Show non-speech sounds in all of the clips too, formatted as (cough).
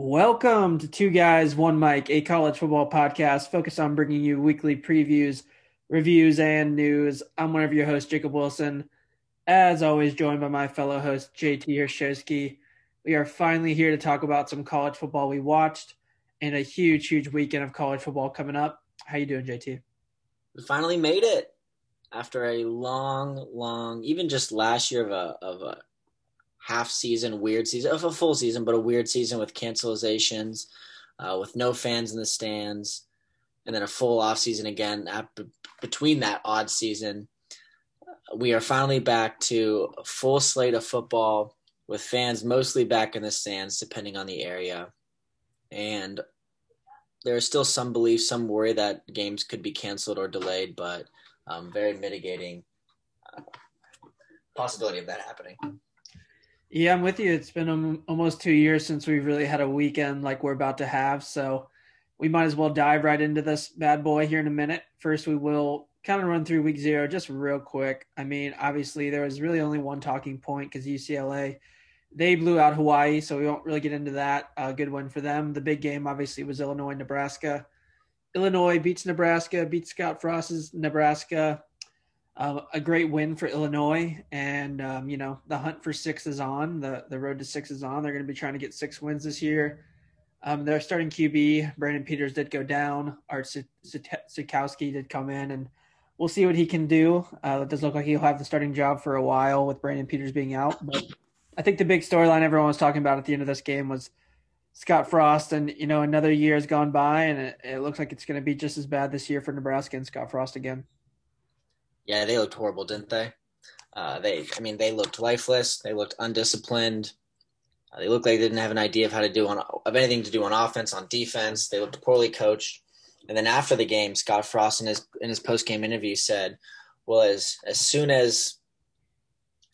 Welcome to Two Guys, One Mic, a college football podcast focused on bringing you weekly previews, reviews, and news. I'm one of your hosts, Jacob Wilson. As always, joined by my fellow host, JT Hershowski. We are finally here to talk about some college football we watched and a huge, huge weekend of college football coming up. How you doing, JT? We finally made it after a long, long, even just last year of a of a half season, weird season, of a full season, but a weird season with cancelizations, uh, with no fans in the stands, and then a full off season again. Between that odd season, we are finally back to a full slate of football with fans mostly back in the stands, depending on the area. And there is still some belief, some worry that games could be canceled or delayed, but um, very mitigating uh, possibility of that happening. Yeah, I'm with you. It's been almost two years since we've really had a weekend like we're about to have. So we might as well dive right into this bad boy here in a minute. First, we will kind of run through week zero just real quick. I mean, obviously, there was really only one talking point because UCLA, they blew out Hawaii. So we won't really get into that. A good one for them. The big game, obviously, was Illinois, Nebraska. Illinois beats Nebraska, beats Scott Frost's Nebraska uh, a great win for Illinois, and um, you know the hunt for six is on. the The road to six is on. They're going to be trying to get six wins this year. Um, their starting QB Brandon Peters did go down. Art Sitkowski did come in, and we'll see what he can do. Uh, it does look like he'll have the starting job for a while with Brandon Peters being out. But I think the big storyline everyone was talking about at the end of this game was Scott Frost, and you know another year has gone by, and it, it looks like it's going to be just as bad this year for Nebraska and Scott Frost again. Yeah, they looked horrible, didn't they? Uh, they, I mean, they looked lifeless. They looked undisciplined. Uh, they looked like they didn't have an idea of how to do on of anything to do on offense, on defense. They looked poorly coached. And then after the game, Scott Frost in his in his post game interview said, "Well, as as soon as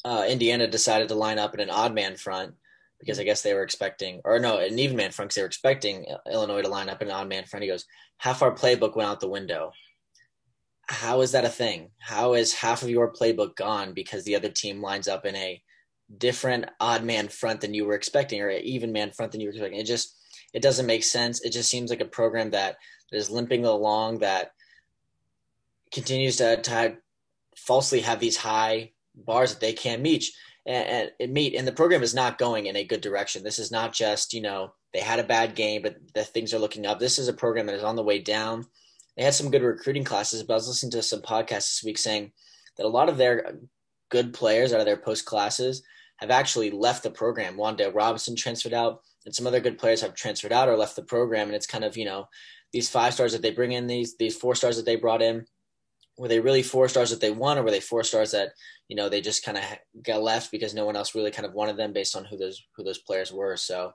uh, Indiana decided to line up in an odd man front, because I guess they were expecting, or no, an even man front because they were expecting Illinois to line up in an odd man front. He goes, half our playbook went out the window how is that a thing? How is half of your playbook gone because the other team lines up in a different odd man front than you were expecting or an even man front than you were expecting? It just it doesn't make sense. It just seems like a program that is limping along that continues to, to falsely have these high bars that they can't meet and, and meet and the program is not going in a good direction. This is not just, you know, they had a bad game, but the things are looking up. This is a program that is on the way down they had some good recruiting classes, but I was listening to some podcasts this week saying that a lot of their good players out of their post classes have actually left the program. Wan'Dale Robinson transferred out, and some other good players have transferred out or left the program. And it's kind of, you know, these five stars that they bring in, these these four stars that they brought in, were they really four stars that they won, or were they four stars that you know they just kind of got left because no one else really kind of wanted them based on who those who those players were? So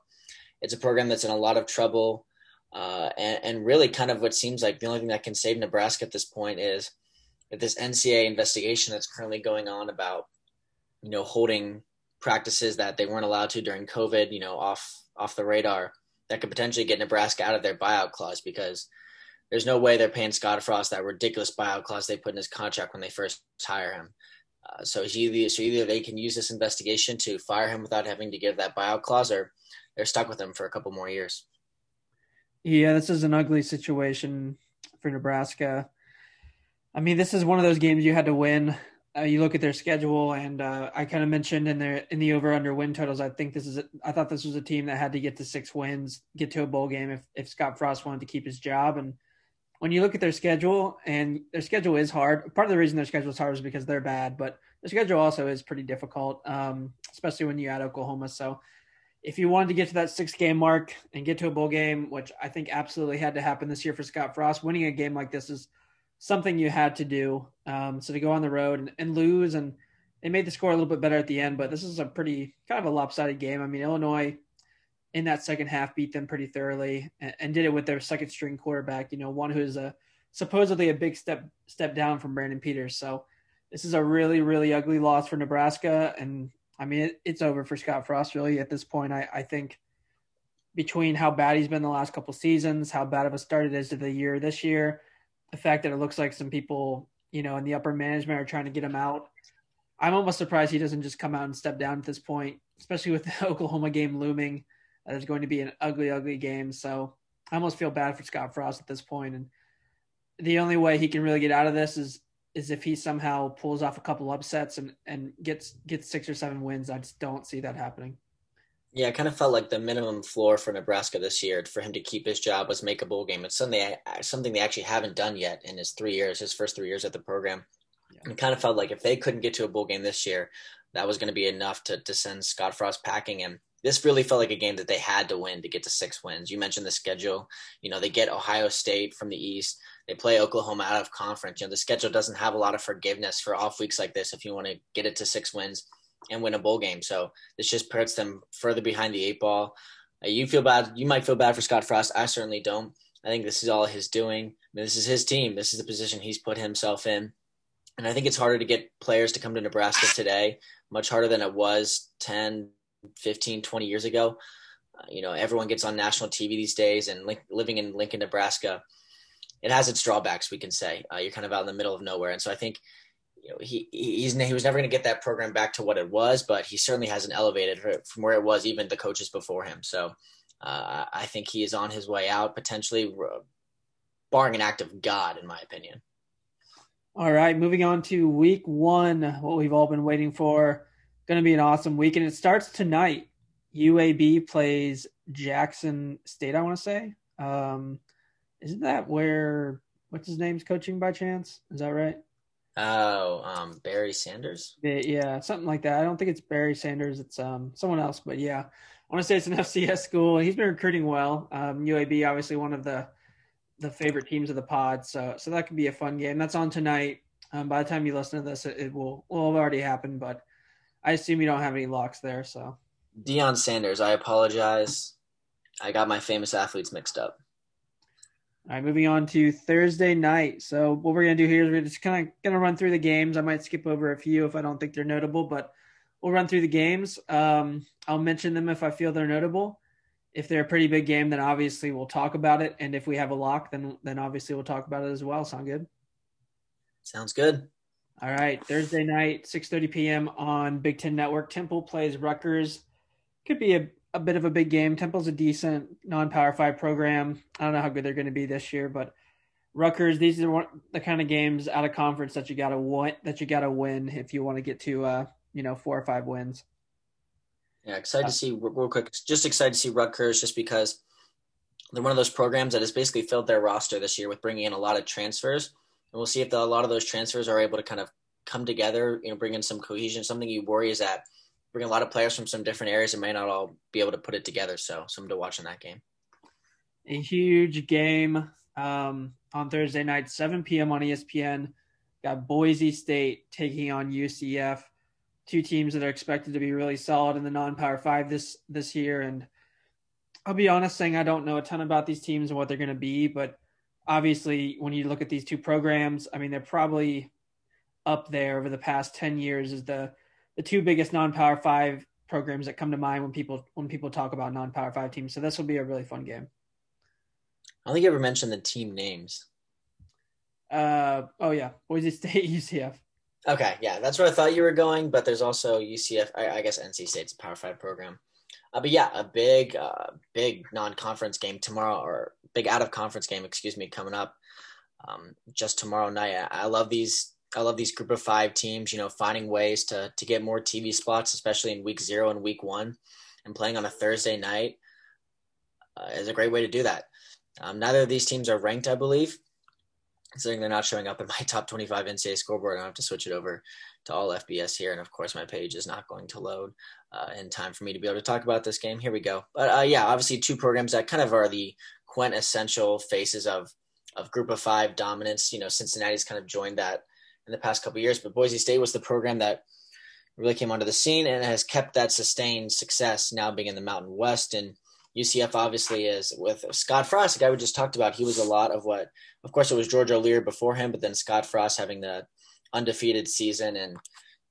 it's a program that's in a lot of trouble. Uh, and, and, really, kind of what seems like the only thing that can save Nebraska at this point is this NCAA investigation that's currently going on about, you know, holding practices that they weren't allowed to during COVID, you know, off off the radar. That could potentially get Nebraska out of their buyout clause because there's no way they're paying Scott Frost that ridiculous buyout clause they put in his contract when they first hire him. Uh, so either so either they can use this investigation to fire him without having to give that buyout clause, or they're stuck with him for a couple more years. Yeah, this is an ugly situation for Nebraska. I mean, this is one of those games you had to win. Uh, you look at their schedule, and uh, I kind of mentioned in the in the over under win totals. I think this is. A, I thought this was a team that had to get to six wins, get to a bowl game if if Scott Frost wanted to keep his job. And when you look at their schedule, and their schedule is hard. Part of the reason their schedule is hard is because they're bad, but the schedule also is pretty difficult, um, especially when you add Oklahoma. So if you wanted to get to that six game mark and get to a bowl game, which I think absolutely had to happen this year for Scott Frost, winning a game like this is something you had to do. Um, so to go on the road and, and, lose, and they made the score a little bit better at the end, but this is a pretty kind of a lopsided game. I mean, Illinois in that second half beat them pretty thoroughly and, and did it with their second string quarterback. You know, one who's a supposedly a big step step down from Brandon Peters. So this is a really really ugly loss for Nebraska, and I mean, it, it's over for Scott Frost really at this point. I, I think between how bad he's been the last couple seasons, how bad of a start it is to the year this year, the fact that it looks like some people, you know, in the upper management are trying to get him out. I'm almost surprised he doesn't just come out and step down at this point, especially with (laughs) the Oklahoma game looming. Uh, there's going to be an ugly, ugly game. So I almost feel bad for Scott Frost at this point. And the only way he can really get out of this is is if he somehow pulls off a couple upsets and, and gets gets six or seven wins. I just don't see that happening. Yeah, it kind of felt like the minimum floor for Nebraska this year for him to keep his job was make a bowl game. It's something something they actually haven't done yet in his three years, his first three years at the program. Yeah. It kind of felt like if they couldn't get to a bowl game this year, that was going to be enough to to send Scott Frost packing. And this really felt like a game that they had to win to get to six wins. You mentioned the schedule. You know, they get Ohio State from the East. They play Oklahoma out of conference. You know, the schedule doesn't have a lot of forgiveness for off weeks like this if you want to get it to six wins and win a bowl game. So this just puts them further behind the eight ball. Uh, you feel bad. You might feel bad for Scott Frost. I certainly don't. I think this is all his doing. I mean, this is his team. This is the position he's put himself in. And I think it's harder to get players to come to Nebraska today, much harder than it was 10, 15, 20 years ago. Uh, you know, everyone gets on national TV these days, and li- living in Lincoln, Nebraska, it has its drawbacks. We can say uh, you're kind of out in the middle of nowhere, and so I think you know, he he was never going to get that program back to what it was, but he certainly hasn't elevated from where it was even the coaches before him. So uh, I think he is on his way out, potentially, barring an act of God, in my opinion. All right, moving on to week one, what we've all been waiting for. Going to be an awesome week, and it starts tonight. UAB plays Jackson State. I want to say, um, isn't that where what's his name's coaching by chance? Is that right? Oh, um, Barry Sanders. Yeah, something like that. I don't think it's Barry Sanders. It's um someone else, but yeah, I want to say it's an (laughs) FCS school. He's been recruiting well. Um, UAB obviously one of the the favorite teams of the pod, so so that could be a fun game. That's on tonight. Um, by the time you listen to this, it, it will will have already happened, but I assume you don't have any locks there. So Deion Sanders. I apologize. I got my famous athletes mixed up. All right, moving on to Thursday night. So what we're gonna do here is we're just kind of gonna run through the games. I might skip over a few if I don't think they're notable, but we'll run through the games. Um, I'll mention them if I feel they're notable. If they're a pretty big game, then obviously we'll talk about it. And if we have a lock, then then obviously we'll talk about it as well. Sound good? Sounds good. All right, Thursday night, 6:30 p.m. on Big Ten Network. Temple plays Rutgers. Could be a a bit of a big game. Temple's a decent non-power five program. I don't know how good they're going to be this year, but Rutgers, these are one, the kind of games out of conference that you got to win. That you got to win if you want to get to, uh, you know, four or five wins. Yeah, excited to see real quick. Just excited to see Rutgers, just because they're one of those programs that has basically filled their roster this year with bringing in a lot of transfers, and we'll see if the, a lot of those transfers are able to kind of come together. You know, bring in some cohesion. Something you worry is that bring a lot of players from some different areas and may not all be able to put it together. So something to watch in that game. A huge game um, on Thursday night, 7 p.m. on ESPN. Got Boise State taking on UCF, two teams that are expected to be really solid in the non-power five this this year. And I'll be honest, saying I don't know a ton about these teams and what they're going to be, but obviously, when you look at these two programs, I mean, they're probably up there over the past 10 years as the the two biggest non-power five programs that come to mind when people when people talk about non-power five teams. So this will be a really fun game. I don't think you ever mentioned the team names. Uh oh yeah, Boise State, (laughs) UCF. Okay, yeah, that's where I thought you were going, but there's also UCF. I, I guess NC State's a Power Five program. Uh, but yeah, a big, uh, big non-conference game tomorrow, or big out-of-conference game, excuse me, coming up um, just tomorrow night. I, I love these I love these group of five teams, you know, finding ways to to get more TV spots, especially in week zero and week one, and playing on a Thursday night uh, is a great way to do that. Um, neither of these teams are ranked, I believe, considering they're not showing up in my (laughs) top 25 NCAA scoreboard. I have to switch it over to all FBS here, and of course, my page is not going to load uh, in time for me to be able to talk about this game. Here we go. But uh, yeah, obviously, two programs that kind of are the quintessential faces of of group of five dominance. You know, Cincinnati's kind of joined that in the past couple years. But Boise State was the program that really came onto the scene and has kept that sustained success now being in the Mountain West. And UCF obviously is with Scott Frost, the guy we just talked about. He was a lot of what, of course, it was George O'Leary before him, but then Scott Frost having the undefeated season in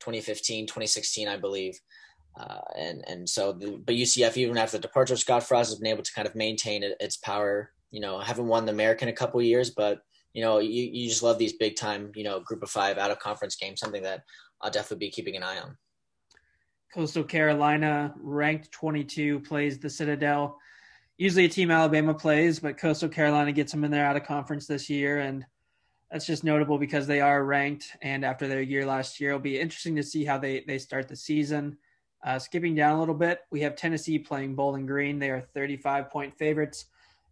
2015, 2016, I believe. Uh, and and so, the, but UCF, even after the departure of Scott Frost, has been able to kind of maintain its power. You know, haven't won the American a couple years, but you know, you, you just love these big time, you know, group of five out of conference games, something that I'll definitely be keeping an eye on. Coastal Carolina, ranked 22, plays the Citadel. Usually a team Alabama plays, but Coastal Carolina gets them in there out of conference this year. And that's just notable because they are ranked. And after their year last year, it'll be interesting to see how they, they start the season. Uh, skipping down a little bit, we have Tennessee playing Bowling Green. They are 35 point favorites.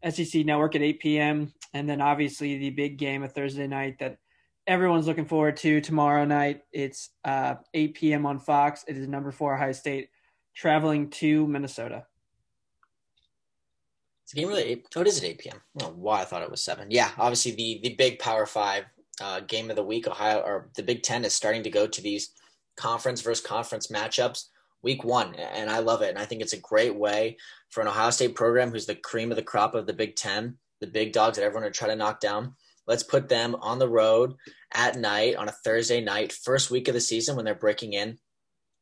SEC Network at 8 p.m. And then obviously the big game of Thursday night that everyone's looking forward to tomorrow night. It's uh, 8 p.m. on Fox. It is number four Ohio State traveling to Minnesota. It's a game really. Eight, oh, it is at 8 p.m. Why I thought it was seven. Yeah, obviously the the big Power Five uh, game of the week. Ohio or the Big Ten is starting to go to these conference versus conference matchups week one, and I love it. And I think it's a great way for an Ohio State program who's the cream of the crop of the Big Ten, the big dogs that everyone would try to knock down. Let's put them on the road at night on a Thursday night, first week of the season when they're breaking in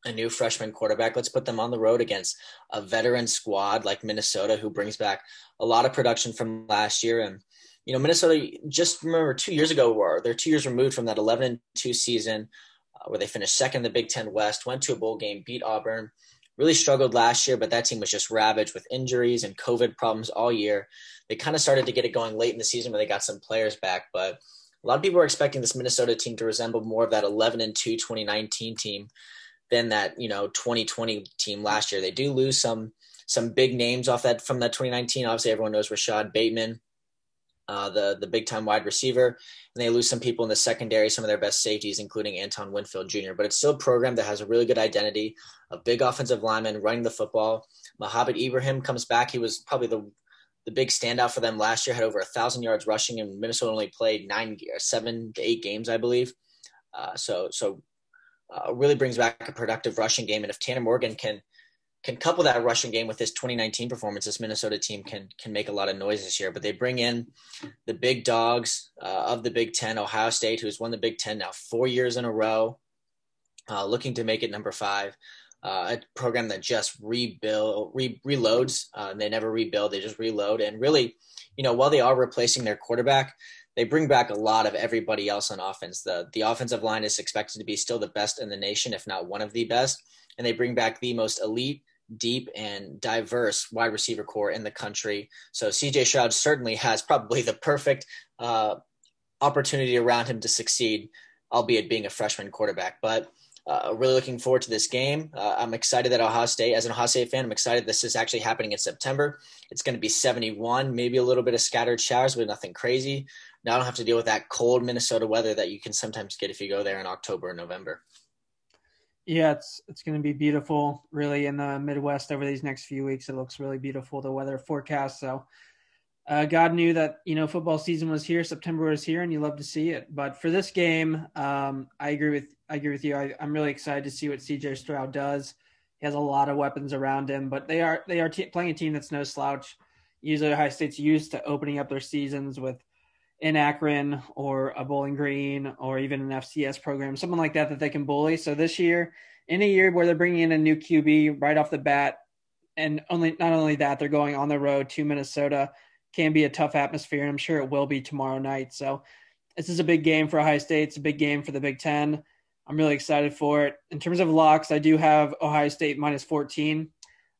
a new freshman quarterback. Let's put them on the road against a veteran squad like Minnesota, who brings back a lot of production from last year. And, you know, Minnesota, just remember two years ago, were they're two years removed from that 11 and 2 season uh, where they finished second in the Big Ten West, went to a bowl game, beat Auburn. Really struggled last year, but that team was just ravaged with injuries and COVID problems all year. They kind of started to get it going late in the season where they got some players back, but a lot of people are expecting this Minnesota team to resemble more of that 11 and 2 2019 team that, you know, 2020 team last year. They do lose some some big names off that from that 2019. Obviously, everyone knows Rashod Bateman, uh, the the big time wide receiver, and they lose some people in the secondary, some of their best safeties, including Anton Winfield Jr. But it's still a program that has a really good identity, a big offensive lineman running the football. Mohamed Ibrahim comes back. He was probably the the big standout for them last year. Had over a thousand yards rushing, and Minnesota only played nine, seven to eight games, I believe. Uh, so so uh, really brings back a productive rushing game. And if Tanner Morgan can can couple that rushing game with this 2019 performance, this Minnesota team can can make a lot of noise this year. But they bring in the big dogs uh, of the Big Ten, Ohio State, who's won the Big Ten now four years in a row, uh, looking to make it number five uh, a program that just rebuild re- reloads. Uh, they never rebuild; they just reload. And really, you know, while they are replacing their quarterback, they bring back a lot of everybody else on offense. the The offensive line is expected to be still the best in the nation, if not one of the best. And they bring back the most elite, deep, and diverse wide receiver corps in the country. So CJ Stroud certainly has probably the perfect uh, opportunity around him to succeed, albeit being a freshman quarterback. But uh, really looking forward to this game. Uh, I'm excited that Ohio State, as an Ohio State fan, I'm excited this is actually happening in September. It's going to be 71, maybe a little bit of scattered showers, but nothing crazy. Now I don't have to deal with that cold Minnesota weather that you can sometimes get if you go there in October and November. Yeah, it's it's going to be beautiful, really, in the Midwest over these next few weeks. It looks really beautiful, the weather forecast. So uh, God knew that you know football season was here, September was here, and you love to see it. But for this game, um, I agree with I agree with you. I, am really excited to see what CJ Stroud does. He has a lot of weapons around him, but they are they are t- playing a team that's no slouch. Usually, Ohio State's used to opening up their seasons with in Akron or a Bowling Green or even an FCS program, someone like that that they can bully. So this year, in a year where they're bringing in a new QB right off the bat, and only not only that, they're going on the road to Minnesota can be a tough atmosphere, and I'm sure it will be tomorrow night. So this is a big game for Ohio State. It's a big game for the Big Ten. I'm really excited for it. In terms of locks, I do have Ohio State minus 14.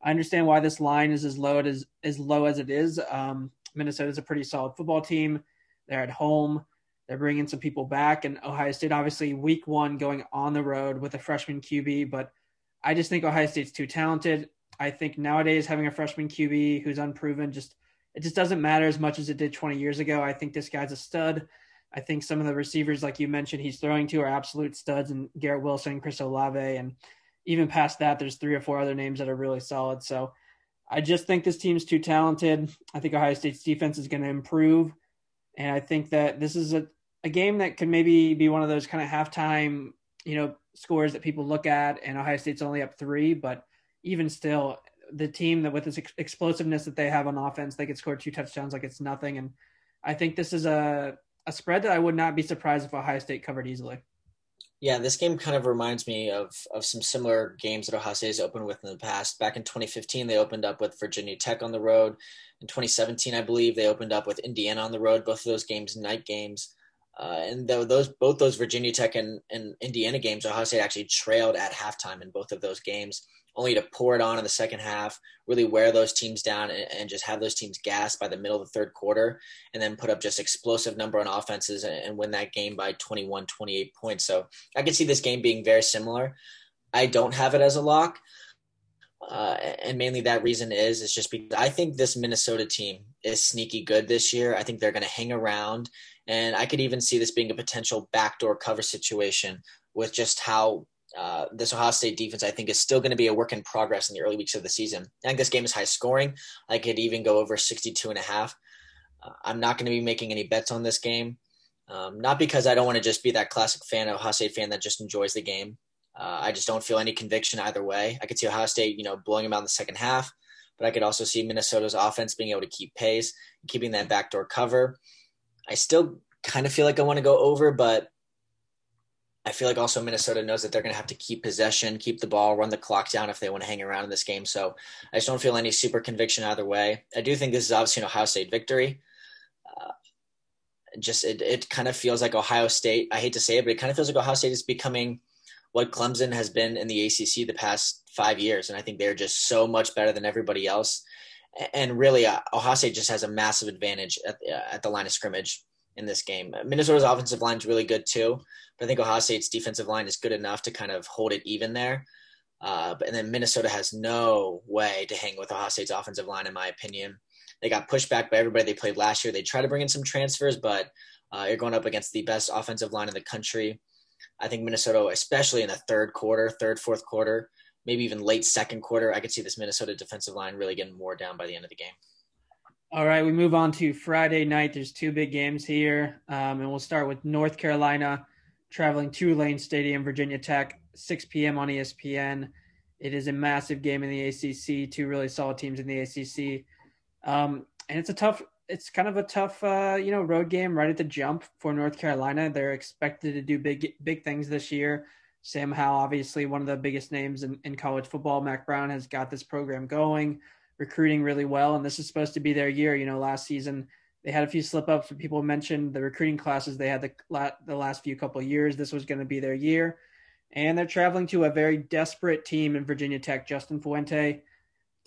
I understand why this line is as low as as low as it is. Um, Minnesota is a pretty solid football team. They're at home. They're bringing some people back, and Ohio State obviously week one going on the road with a freshman QB. But I just think Ohio State's too talented. I think nowadays having a freshman QB who's unproven just it just doesn't matter as much as it did 20 years ago. I think this guy's a stud. I think some of the receivers, like you mentioned, he's throwing to are absolute studs, and Garrett Wilson, Chris Olave, and even past that, there's three or four other names that are really solid. So I just think this team's too talented. I think Ohio State's defense is going to improve, and I think that this is a, a game that could maybe be one of those kind of halftime, you know, scores that people look at, and Ohio State's only up three, but even still, the team that with this ex- explosiveness that they have on offense, they could score two touchdowns like it's nothing. And I think this is a a spread that I would not be surprised if Ohio State covered easily. Yeah, this game kind of reminds me of of some similar games that Ohio State has opened with in the past. Back in 2015, they opened up with Virginia Tech on the road. In 2017, I believe they opened up with Indiana on the road. Both of those games, night games. Uh, and those both those Virginia Tech and, and Indiana games, Ohio State actually trailed at halftime in both of those games, only to pour it on in the second half, really wear those teams down, and, and just have those teams gassed by the middle of the third quarter, and then put up just explosive number on offenses and, and win that game by 21, 28 points. So I can see this game being very similar. I don't have it as a lock. Uh, and mainly that reason is is just because I think this Minnesota team is sneaky good this year. I think they're going to hang around and I could even see this being a potential backdoor cover situation with just how uh, this Ohio State defense, I think, is still going to be a work in progress in the early weeks of the season. I think this game is high scoring. I could even go over 62 and a half. Uh, I'm not going to be making any bets on this game. Um, not because I don't want to just be that classic fan, of Ohio State fan that just enjoys the game. Uh, I just don't feel any conviction either way. I could see Ohio State, you know, blowing them out in the second half, but I could also see Minnesota's offense being able to keep pace, keeping that backdoor cover. I still kind of feel like I want to go over, but I feel like also Minnesota knows that they're going to have to keep possession, keep the ball, run the clock down if they want to hang around in this game. So I just don't feel any super conviction either way. I do think this is obviously an Ohio State victory. Uh, just it, it kind of feels like Ohio State. I hate to say it, but it kind of feels like Ohio State is becoming what Clemson has been in the ACC the past five years, and I think they're just so much better than everybody else. And really, uh, Ohio State just has a massive advantage at, uh, at the line of scrimmage in this game. Minnesota's offensive line is really good too, but I think Ohio State's defensive line is good enough to kind of hold it even there. Uh, and then Minnesota has no way to hang with Ohio State's offensive line, in my opinion. They got pushed back by everybody they played last year. They tried to bring in some transfers, but uh, you're going up against the best offensive line in the country. I think Minnesota, especially in the third quarter, third, fourth quarter, maybe even late second quarter, I could see this Minnesota defensive line really getting more down by the end of the game. All right, we move on to Friday night. There's two big games here, um, and we'll start with North Carolina traveling to Lane Stadium, Virginia Tech, 6 p.m. on ESPN. It is a massive game in the ACC. Two really solid teams in the ACC, um, and it's a tough. It's kind of a tough, uh, you know, road game right at the jump for North Carolina. They're expected to do big, big things this year. Sam Howell, obviously one of the biggest names in, in college football. Mack Brown has got this program going recruiting really well, and this is supposed to be their year. You know, last season they had a few slip ups. People mentioned the recruiting classes they had the the last few couple years. This was going to be their year, and they're traveling to a very desperate team in Virginia Tech. Justin Fuente,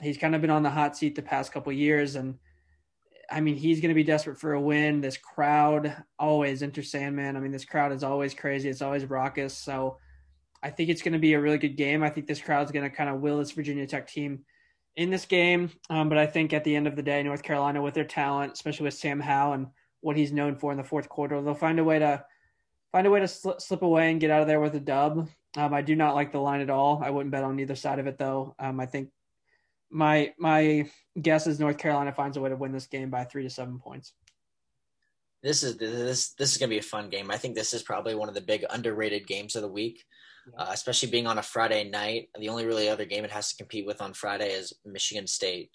he's kind of been on the hot seat the past couple years, and I mean he's going to be desperate for a win. This crowd always Enter Sandman. I mean this crowd is always crazy. It's always raucous. So. I think it's going to be a really good game. I think this crowd is going to kind of will this Virginia Tech team in this game. Um, but I think at the end of the day, North Carolina, with their talent, especially with Sam Howell and what he's known for in the fourth quarter, they'll find a way to find a way to sl- slip away and get out of there with a dub. Um, I do not like the line at all. I wouldn't bet on either side of it though. Um, I think my my guess is North Carolina finds a way to win this game by three to seven points. This is this this is gonna be a fun game. I think this is probably one of the big underrated games of the week uh, especially being on a Friday night. The only really other game it has to compete with on Friday is Michigan State.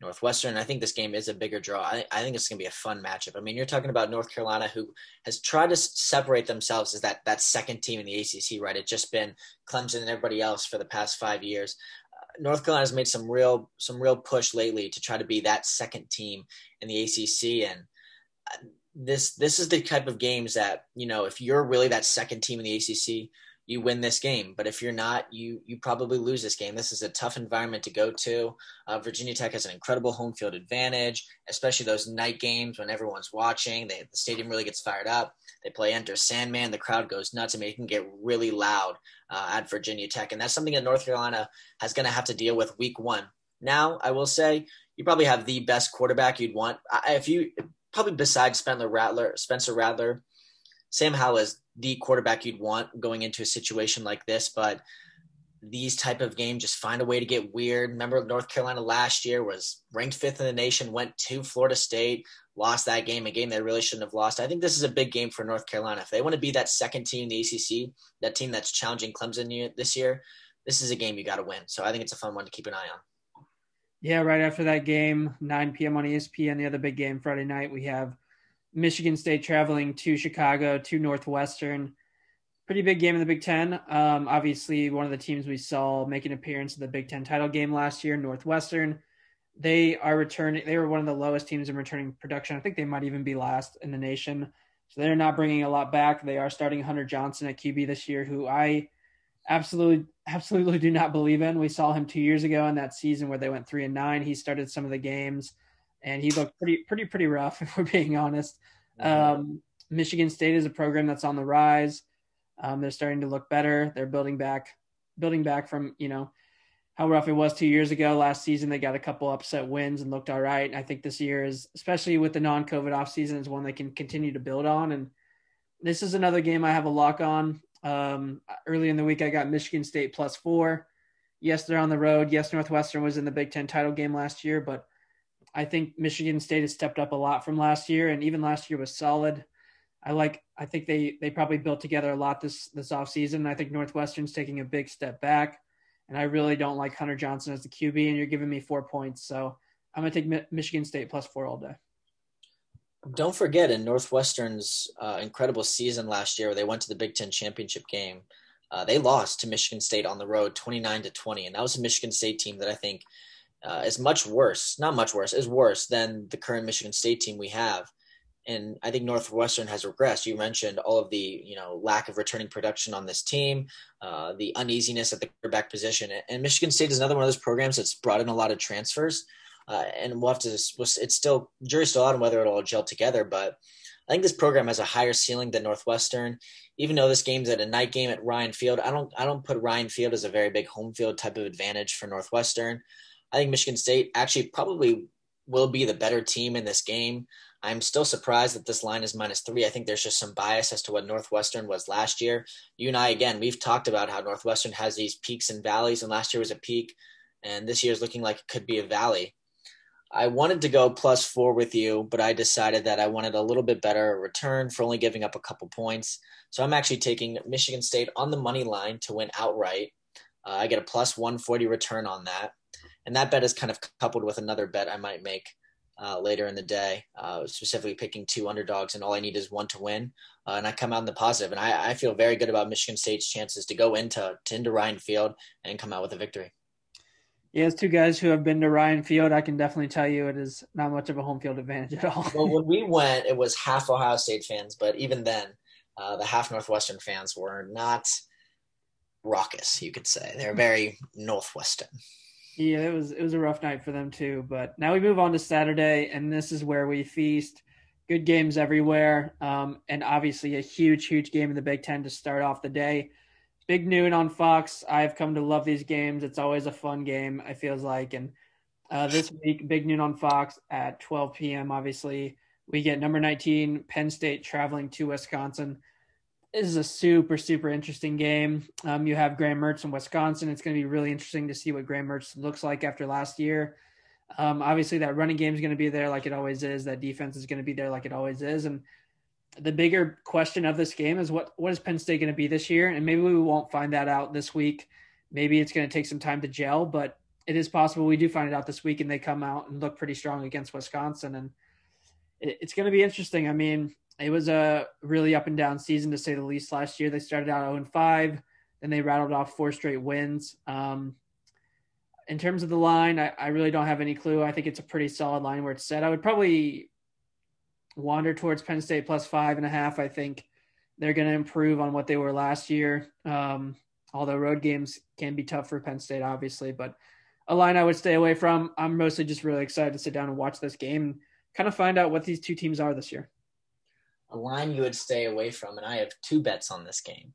Northwestern. I think this game is a bigger draw. I, I think it's going to be a fun matchup. I mean, you're talking about North Carolina, who has tried to separate themselves as that that second team in the ACC. Right? It's just been Clemson and everybody else for the past five years. Uh, North Carolina's made some real some real push lately to try to be that second team in the ACC, and uh, this this is the type of games that you know if you're really that second team in the ACC, you win this game. But if you're not, you you probably lose this game. This is a tough environment to go to. Uh, Virginia Tech has an incredible home field advantage, especially those night games when everyone's watching. They, the stadium really gets fired up. They play Enter Sandman. The crowd goes nuts. I mean, it can get really loud uh, at Virginia Tech, and that's something that North Carolina has going to have to deal with week one. Now, I will say you probably have the best quarterback you'd want. If you probably besides Spencer Rattler, Spencer Rattler, Sam Howell is the quarterback you'd want going into a situation like this, but these type of games just find a way to get weird. Remember North Carolina last year was ranked fifth in the nation, went to Florida State, lost that game, a game they really shouldn't have lost. I think this is a big game for North Carolina. If they want to be that second team in the ACC, that team that's challenging Clemson this year, this is a game you got to win. So I think it's a fun one to keep an eye on. Yeah, right after that game, 9 p.m. on ESPN, the other big game Friday night, we have Michigan State traveling to Chicago to Northwestern. Pretty big game in the Big Ten. Um, obviously, one of the teams we saw make an appearance in the Big Ten title game last year, Northwestern. They are returning. They were one of the lowest teams in returning production. I think they might even be last in the nation. So they're not bringing a lot back. They are starting Hunter Johnson at QB this year, who I absolutely absolutely do not believe in. We saw him two years ago in that season where they went three and nine. He started some of the games, and he looked pretty pretty pretty rough (laughs) if we're being honest. Um, Michigan State is a program that's on the rise. Um, they're starting to look better. They're building back building back from you know how rough it was two years ago. Last season, they got a couple upset wins and looked all right. I think this year is, especially with the non-COVID offseason, is one they can continue to build on. And this is another game I have a lock on. Um, early in the week, I got Michigan State plus four. Yes, they're on the road. Yes, Northwestern was in the Big Ten title game last year, but I think Michigan State has stepped up a lot from last year, and even last year was solid. I like. I think they they probably built together a lot this this offseason. I think Northwestern's taking a big step back and I really don't like Hunter Johnson as the QB, and you're giving me four points. So I'm going to take Mi- Michigan State plus four all day. Don't forget, in Northwestern's uh, incredible season last year, where they went to the Big Ten championship game, uh, they lost to Michigan State on the road, 29 to 20, and that was a Michigan State team that I think uh, is much worse, not much worse, is worse than the current Michigan State team we have and I think Northwestern has regressed. You mentioned all of the you know lack of returning production on this team, uh, the uneasiness at the quarterback position, and Michigan State is another one of those programs that's brought in a lot of transfers, uh, and we'll have to. It's still jury's still out on whether it'll all gel together, but I think this program has a higher ceiling than Northwestern. Even though this game's at a night game at Ryan Field, I don't I don't put Ryan Field as a very big home field type of advantage for Northwestern. I think Michigan State actually probably will be the better team in this game. I'm still surprised that this line is minus three. I think there's just some bias as to what Northwestern was last year. You and I, again, we've talked about how Northwestern has these peaks and valleys, and last year was a peak, and this year is looking like it could be a valley. I wanted to go plus four with you, but I decided that I wanted a little bit better return for only giving up a couple points. So I'm actually taking Michigan State on the money line to win outright. Uh, I get a plus 140 return on that. And that bet is kind of coupled with another bet I might make uh, later in the day, uh, specifically picking two underdogs, and all I need is one to win, uh, and I come out in the positive, and I, I, feel very good about Michigan State's chances to go into to into Ryan Field and come out with a victory. Yeah, as two guys who have been to Ryan Field, I can definitely tell you it is not much of a home field advantage at all. well, when we (laughs) went, it was half Ohio State fans, but even then, uh, the half Northwestern fans were not raucous. You could say they're very Northwestern. Yeah, it was it was a rough night for them too. But now we move on to Saturday, and this is where we feast. Good games everywhere, um, and obviously a huge, huge game in the Big Ten to start off the day. Big noon on Fox. I've come to love these games. It's always a fun game. I feels like, and uh, this week, big noon on Fox at 12 p.m. Obviously, we get number 19 Penn State traveling to Wisconsin. This is a super, super interesting game. Um, you have Graham Mertz in Wisconsin. It's going to be really interesting to see what Graham Mertz looks like after last year. Um, obviously, that running game is going to be there like it always is. That defense is going to be there like it always is. And the bigger question of this game is what what is Penn State going to be this year? And maybe we won't find that out this week. Maybe it's going to take some time to gel, but it is possible we do find it out this week and they come out and look pretty strong against Wisconsin. And it, it's going to be interesting. I mean, it was a really up and down season to say the least last year. They started out 0 5, then they rattled off four straight wins. Um, in terms of the line, I, I, really don't have any clue. I think it's a pretty solid line where it's set. I would probably wander towards Penn State plus five and a half. I think they're going to improve on what they were last year. Um, although road games can be tough for Penn State, obviously, but a line I would stay away from. I'm mostly just really excited to sit down and watch this game and kind of find out what these two teams are this year a line you would stay away from, and I have two bets on this game.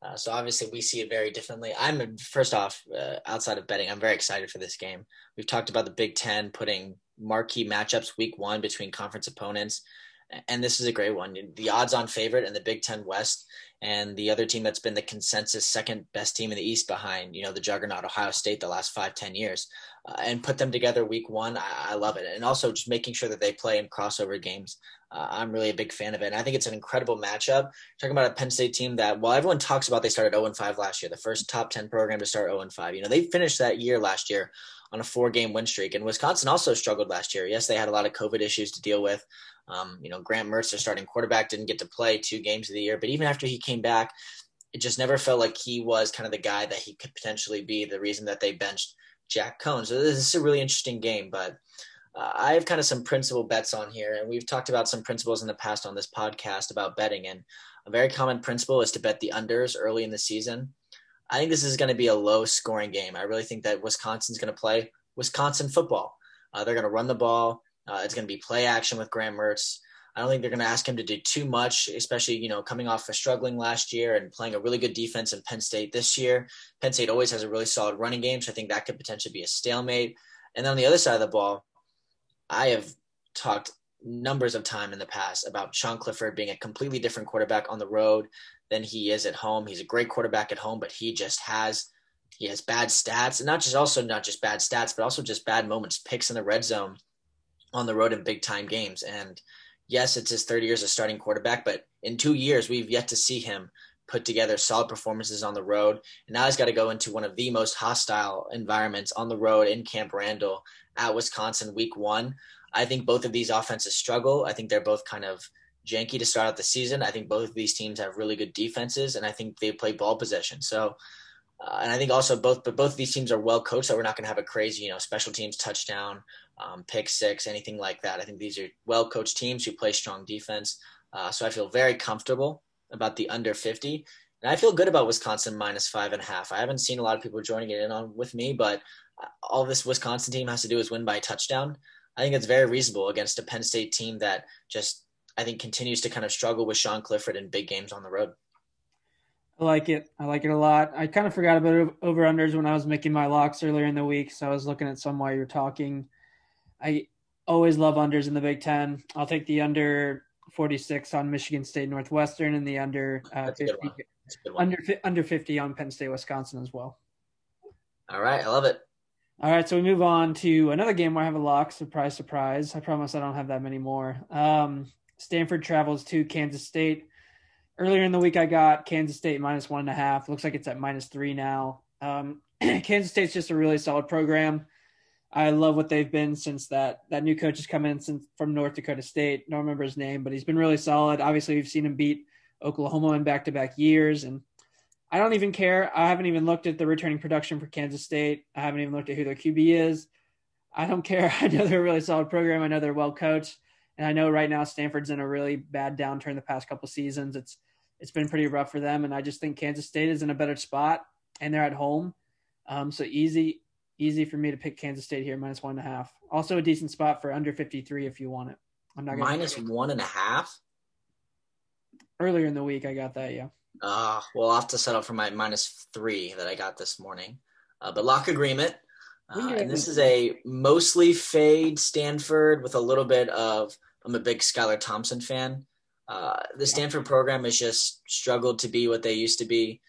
Uh, so obviously we see it very differently. I'm first off, uh, outside of betting, I'm very excited for this game. We've talked about the Big Ten putting marquee matchups week one between conference opponents, and this is a great one. The odds-on favorite in the Big Ten West, and the other team that's been the consensus second best team in the East behind you know the juggernaut Ohio State the last five ten years, uh, and put them together week one. I, I, love it, and also just making sure that they play in crossover games uh, I'm really a big fan of it. And I think it's an incredible matchup. Talking about a Penn State team that, while everyone talks about they started 0 5 last year, the first top 10 program to start 0 5. You know, they finished that year last year on a four game win streak. And Wisconsin also struggled last year. Yes, they had a lot of COVID issues to deal with. Um, you know, Grant Mertz, their starting quarterback, didn't get to play two games of the year. But even after he came back, it just never felt like he was kind of the guy that he could potentially be, the reason that they benched Jack Coan. So this is a really interesting game. But uh, I have kind of some principal bets on here, and we've talked about some principles in the past on this podcast about betting. And a very common principle is to bet the unders early in the season. I think this is going to be a low scoring game. I really think that Wisconsin's going to play Wisconsin football. Uh, they're going to run the ball. Uh, it's going to be play action with Graham Mertz. I don't think they're going to ask him to do too much, especially you know coming off a struggling last year and playing a really good defense in Penn State this year. Penn State always has a really solid running game, so I think that could potentially be a stalemate. And then on the other side of the ball, I have talked numbers of time in the past about Sean Clifford being a completely different quarterback on the road than he is at home. He's a great quarterback at home, but he just has he has bad stats, and not just also not just bad stats, but also just bad moments, picks in the red zone on the road in big time games. And yes, it's his third year as a starting quarterback, but in two years we've yet to see him put together solid performances on the road. And now he's got to go into one of the most hostile environments on the road in Camp Randall at Wisconsin week one. I think both of these offenses struggle. I think they're both kind of janky to start out the season. I think both of these teams have really good defenses, and I think they play ball possession. So, uh, and I think also both, but both of these teams are well coached. So we're not going to have a crazy, you know, special teams touchdown, um, pick six, anything like that. I think these are well coached teams who play strong defense. Uh, so I feel very comfortable about the under 50. And I feel good about Wisconsin minus five and a half. I haven't seen a lot of people joining it in on with me, but all this Wisconsin team has to do is win by a touchdown. I think it's very reasonable against a Penn State team that just I think continues to kind of struggle with Sean Clifford in big games on the road. I like it. I like it a lot. I kind of forgot about over unders when I was making my locks earlier in the week, so I was looking at some while you were talking. I always love unders in the Big Ten. I'll take the under 46 on Michigan State Northwestern and the under uh, 50, under under 50 on Penn State Wisconsin as well. All right, I love it. All right, so we move on to another game where I have a lock. Surprise, surprise. I promise I don't have that many more. Um, Stanford travels to Kansas State. Earlier in the week, I got Kansas State minus one and a half. Looks like it's at minus three now. Um, (clears throat) Kansas State's just a really solid program. I love what they've been since that that new coach has come in since from North Dakota State. Don't remember his name, but he's been really solid. Obviously, we've seen him beat Oklahoma in back to back years, and I don't even care. I haven't even looked at the returning production for Kansas State. I haven't even looked at who their QB is. I don't care. (laughs) I know they're a really solid program. I know they're well coached, and I know right now Stanford's in a really bad downturn the past couple seasons. It's it's been pretty rough for them, and I just think Kansas State is in a better spot, and they're at home, um, so easy easy for me to pick Kansas State here minus one and a half. Also a decent spot for under fifty three if you want it. I'm not minus one and a half. Earlier in the week, I got that. Yeah. Uh, well, I'll have to settle for my minus three that I got this morning. Uh, but lock agreement. Uh, and this is a mostly fade Stanford with a little bit of. I'm a big Skylar Thompson fan. Uh, the Stanford program has just struggled to be what they used to be.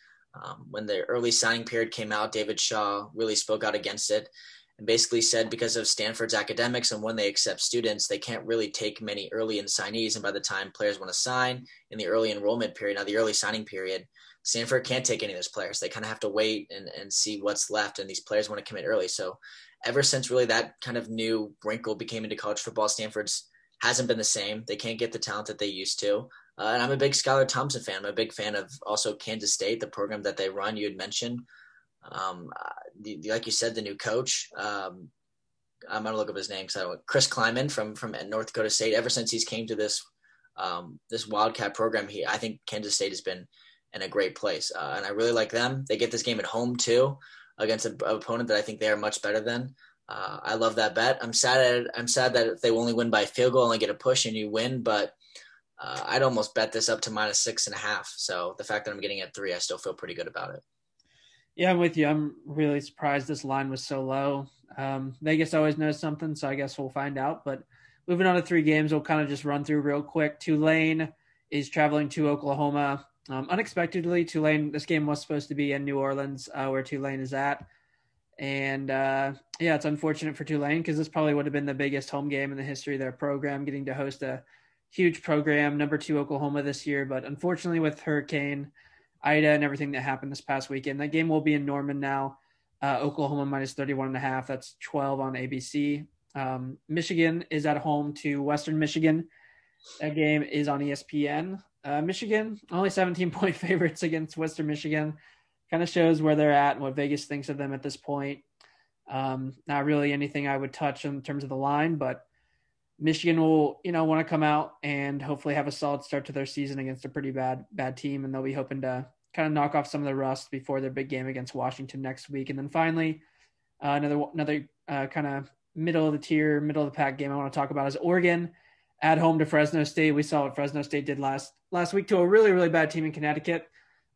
Um, when the early signing period came out, David Shaw really spoke out against it and basically said because of Stanford's academics and when they accept students, they can't really take many early signees. And by the time players want to sign in the early enrollment period, now the early signing period, Stanford can't take any of those players. They kind of have to wait and, and see what's left. And these players want to commit early. So ever since really that kind of new wrinkle became into college football, Stanford's hasn't been the same. They can't get the talent that they used to. Uh, and I'm a big Skylar Thompson fan. I'm a big fan of also Kansas State, the program that they run. You had mentioned um, the, like you said, the new coach. Um, I'm gonna look up his name because I don't. Chris Klieman from from North Dakota State. Ever since he's came to this um, this Wildcat program, he I think Kansas State has been in a great place, uh, and I really like them. They get this game at home too against an opponent that I think they are much better than. Uh, I love that bet. I'm sad. At, I'm sad that if they only win by field goal, only get a push and you win, but uh, I'd almost bet this up to minus six and a half. So the fact that I'm getting at three, I still feel pretty good about it. Yeah, I'm with you. I'm really surprised this line was so low. Um, Vegas always knows something, so I guess we'll find out. But moving on to three games, we'll kind of just run through real quick. Tulane is traveling to Oklahoma. Um, unexpectedly, Tulane, this game was supposed to be in New Orleans, uh, where Tulane is at. And uh, yeah, it's unfortunate for Tulane because this probably would have been the biggest home game in the history of their program, getting to host a huge program, number two Oklahoma this year. But unfortunately, with Hurricane Ida and everything that happened this past weekend. That game will be in Norman now. Uh, Oklahoma minus 31 and a half. That's 12 on ABC. Um, Michigan is at home to Western Michigan. That game is on ESPN. Uh, Michigan only 17 (laughs) point favorites against Western Michigan. Kind of shows where they're at and what Vegas thinks of them at this point. Um, not really anything I would touch in terms of the line, but Michigan will, you know, want to come out and hopefully have a solid start to their season against a pretty bad bad team, and they'll be hoping to kind of knock off some of the rust before their big game against Washington next week. And then finally, uh, another another uh, kind of middle of the tier, middle of the pack game I want to talk about is Oregon at home to Fresno State. We saw what Fresno State did last last week to a really really bad team in Connecticut,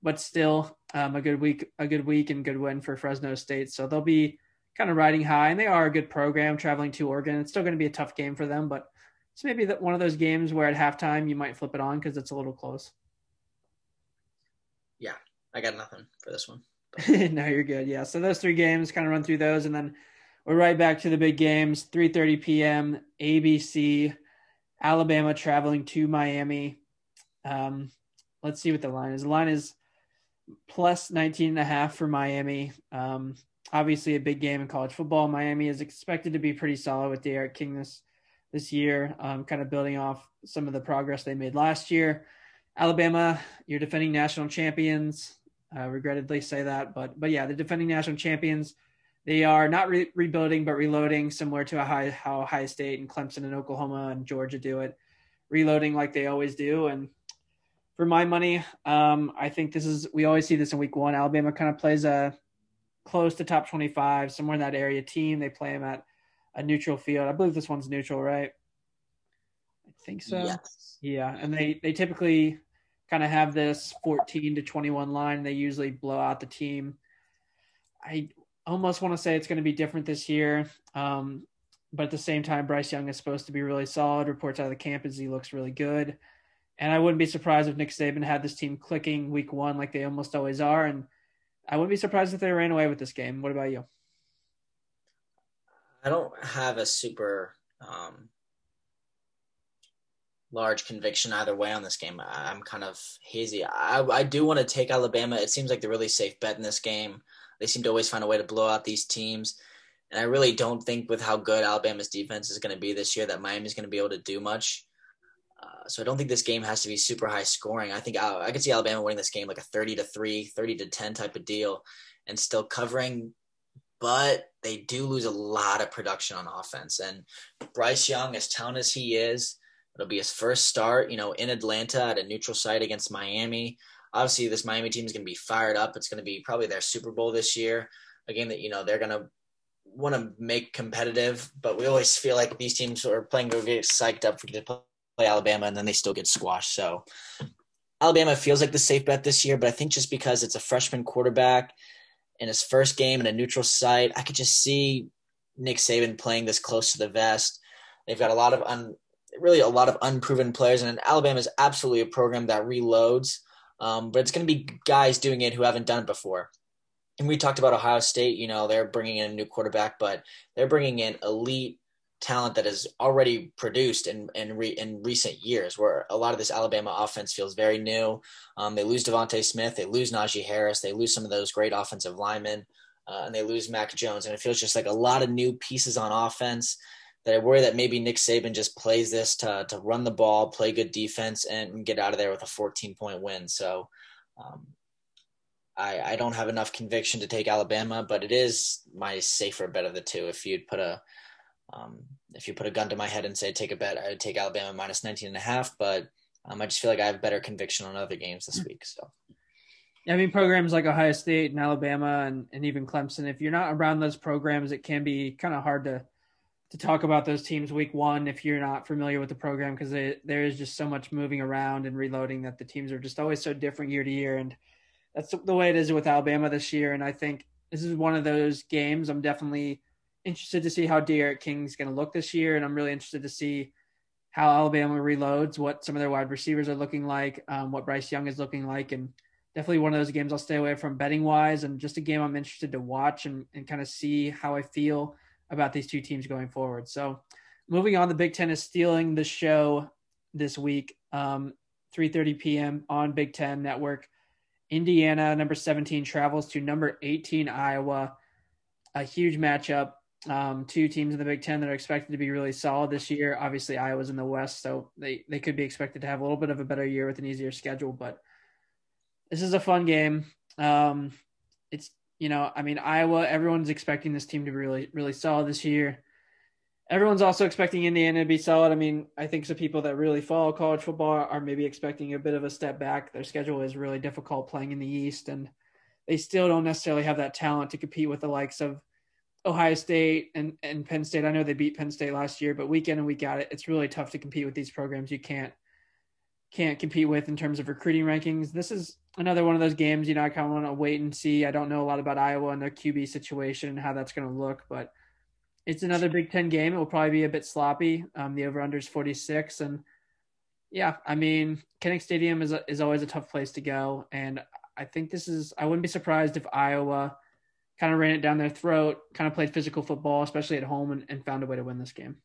but still um, a good week, a good week and good win for Fresno State. So they'll be kind of riding high, and they are a good program traveling to Oregon. It's still going to be a tough game for them, but it's maybe that one of those games where at halftime you might flip it on because it's a little close. Yeah, I got nothing for this one. (laughs) no, you're good. Yeah, so those three games, kind of run through those, and then we're right back to the big games. 3:30 p.m. ABC, Alabama traveling to Miami. Um, let's see what the line is. The line is plus 19 and a half for Miami. Um, obviously a big game in college football. Miami is expected to be pretty solid with D'Eriq King this this year, um, kind of building off some of the progress they made last year. Alabama, you're defending national champions. Uh, regrettably say that, but but yeah, the defending national champions. They are not re- rebuilding, but reloading, similar to high, how Ohio State and Clemson and Oklahoma and Georgia do it, reloading like they always do. And for my money, um, I think this is we always see this in Week One. Alabama kind of plays a close to top 25, somewhere in that area team. They play them at a neutral field. I believe this one's neutral, right? I think so. Yes. Yeah, and they they typically kind of have this 14 to 21 line. They usually blow out the team. I almost want to say it's going to be different this year. Um, but at the same time, Bryce Young is supposed to be really solid. Reports out of the camp is he looks really good. And I wouldn't be surprised if Nick Saban had this team clicking week one like they almost always are. And I wouldn't be surprised if they ran away with this game. What about you? I don't have a super um, large conviction either way on this game. I'm kind of hazy. I, I do want to take Alabama. It seems like the really safe bet in this game. They seem to always find a way to blow out these teams. And I really don't think with how good Alabama's defense is going to be this year that Miami's going to be able to do much. Uh, so I don't think this game has to be super high scoring. I think I, I could see Alabama winning this game like a 30 to 3, 30 to 10 type of deal and still covering. But they do lose a lot of production on offense. And Bryce Young, as talented as he is, it'll be his first start, you know, in Atlanta at a neutral site against Miami. Obviously, this Miami team is going to be fired up. It's going to be probably their Super Bowl this year, a game that, you know, they're going to want to make competitive. But we always feel like these teams are playing to get psyched up for the play Alabama and then they still get squashed. So Alabama feels like the safe bet this year, but I think just because it's a freshman quarterback in his first game in a neutral site, I could just see Nick Saban playing this close to the vest. They've got a lot of un, really a lot of unproven players, and Alabama is absolutely a program that reloads. Um, but it's going to be guys doing it who haven't done it before. And we talked about Ohio State. You know, they're bringing in a new quarterback, but they're bringing in elite talent that is already produced in in, re, in recent years, where a lot of this Alabama offense feels very new. Um, they lose DeVonta Smith, they lose Najee Harris, they lose some of those great offensive linemen, uh, and they lose Mac Jones, and it feels just like a lot of new pieces on offense. That I worry that maybe Nick Saban just plays this to to run the ball, play good defense, and get out of there with a 14 point win. So. Um, I, I don't have enough conviction to take Alabama, but it is my safer bet of the two. If you'd put a um, if you put a gun to my head and say take a bet, I would take Alabama minus 19 and a half, but um, I just feel like I have better conviction on other games this week. So. I mean, programs like Ohio State and Alabama and, and even Clemson, if you're not around those programs, it can be kind of hard to to talk about those teams week one if you're not familiar with the program because there is just so much moving around and reloading that the teams are just always so different year to year. And that's the way it is with Alabama this year. And I think this is one of those games I'm definitely – interested to see how D'Eriq King's going to look this year, and I'm really interested to see how Alabama reloads, what some of their wide receivers are looking like, um, what Bryce Young is looking like, and definitely one of those games I'll stay away from betting wise, and just a game I'm interested to watch and, and kind of see how I feel about these two teams going forward. So, moving on, the Big Ten is stealing the show this week, um, 3:30 p.m. on Big Ten Network. Indiana, number 17, travels to number 18 Iowa. A huge matchup um, two teams in the Big Ten that are expected to be really solid this year. Obviously, Iowa's in the West, so they they could be expected to have a little bit of a better year with an easier schedule. But this is a fun game. Um, it's you know, I mean, Iowa, everyone's expecting this team to be really, really solid this year. Everyone's also expecting Indiana to be solid. I mean, I think some people that really follow college football are maybe expecting a bit of a step back. Their schedule is really difficult playing in the East, and they still don't necessarily have that talent to compete with the likes of Ohio State and, and Penn State. I know they beat Penn State last year, but week in and week out, it's really tough to compete with these programs. You can't can't compete with in terms of recruiting rankings. This is another one of those games, you know, I kind of want to wait and see. I don't know a lot about Iowa and their QB situation and how that's going to look, but it's another Big Ten game. It will probably be a bit sloppy. Um, the over under is 46. And yeah, I mean, Kinnick Stadium is, a, is always a tough place to go. And I think this is, I wouldn't be surprised if Iowa kind of ran it down their throat, kind of played physical football, especially at home, and, and found a way to win this game.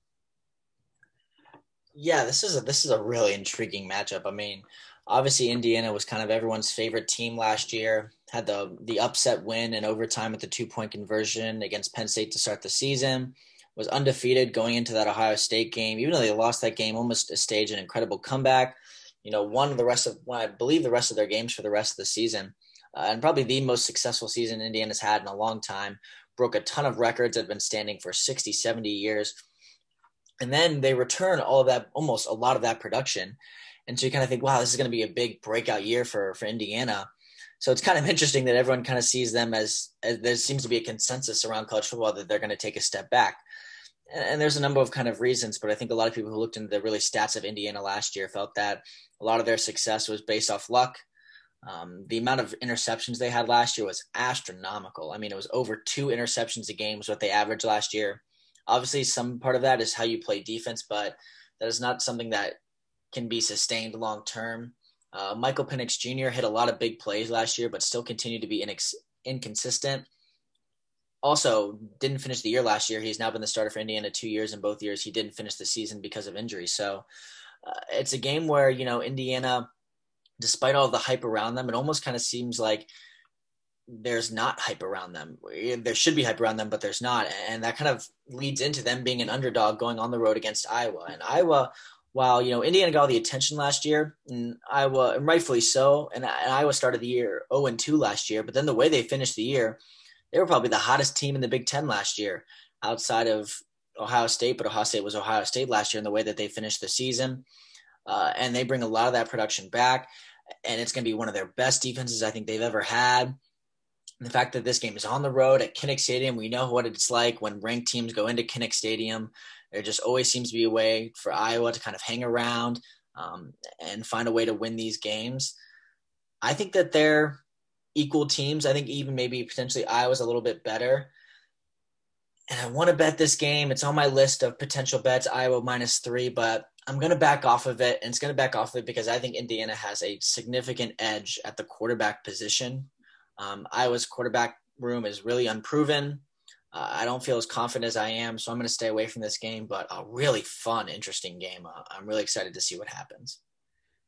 Yeah, this is a this is a really intriguing matchup. I mean, obviously Indiana was kind of everyone's favorite team last year. Had the the upset win in overtime with the two point conversion against Penn State to start the season. Was undefeated going into that Ohio State game. Even though they lost that game, almost a staged an incredible comeback. You know, won the rest of well, I believe the rest of their games for the rest of the season, uh, and probably the most successful season Indiana's had in a long time. Broke a ton of records that have been standing for 60, 70 years. And then they return all of that, almost a lot of that production and so you kind of think, wow, this is going to be a big breakout year for for Indiana. So it's kind of interesting that everyone kind of sees them as, as there seems to be a consensus around college football that they're going to take a step back. And, and there's a number of kind of reasons, but I think a lot of people who looked into the really stats of Indiana last year felt that a lot of their success was based off luck. Um, the amount of interceptions they had last year was astronomical. I mean, it was over two interceptions a game was what they averaged last year. Obviously, some part of that is how you play defense, but that is not something that can be sustained long term. Uh, Michael Penix Jr. hit a lot of big plays last year, but still continued to be inex- inconsistent. Also, didn't finish the year last year. He's now been the starter for Indiana two years. In both years, he didn't finish the season because of injury. So uh, it's a game where, you know, Indiana, despite all the hype around them, it almost kind of seems like there's not hype around them. Eh, there should be hype around them, but there's not. And that kind of leads into them being an underdog going on the road against Iowa. And Iowa while you know Indiana got all the attention last year, and Iowa, and rightfully so, and, and Iowa started the year 0 and 2 last year, but then the way they finished the year, they were probably the hottest team in the Big Ten last year, outside of Ohio State. But Ohio State was Ohio State last year in the way that they finished the season, uh, and they bring a lot of that production back, and it's going to be one of their best defenses I think they've ever had. And the fact that this game is on the road at Kinnick Stadium, we know what it's like when ranked teams go into Kinnick Stadium there just always seems to be a way for Iowa to kind of hang around um, and find a way to win these games. I think that they're equal teams. I think even maybe potentially Iowa's a little bit better. And I want to bet this game. It's on my list of potential bets, Iowa minus three, but I'm going to back off of it. And it's going to back off of it because I think Indiana has a significant edge at the quarterback position. Um, Iowa's quarterback room is really unproven. Uh, I don't feel as confident as I am, so I'm going to stay away from this game. But a really fun, interesting game. Uh, I'm really excited to see what happens.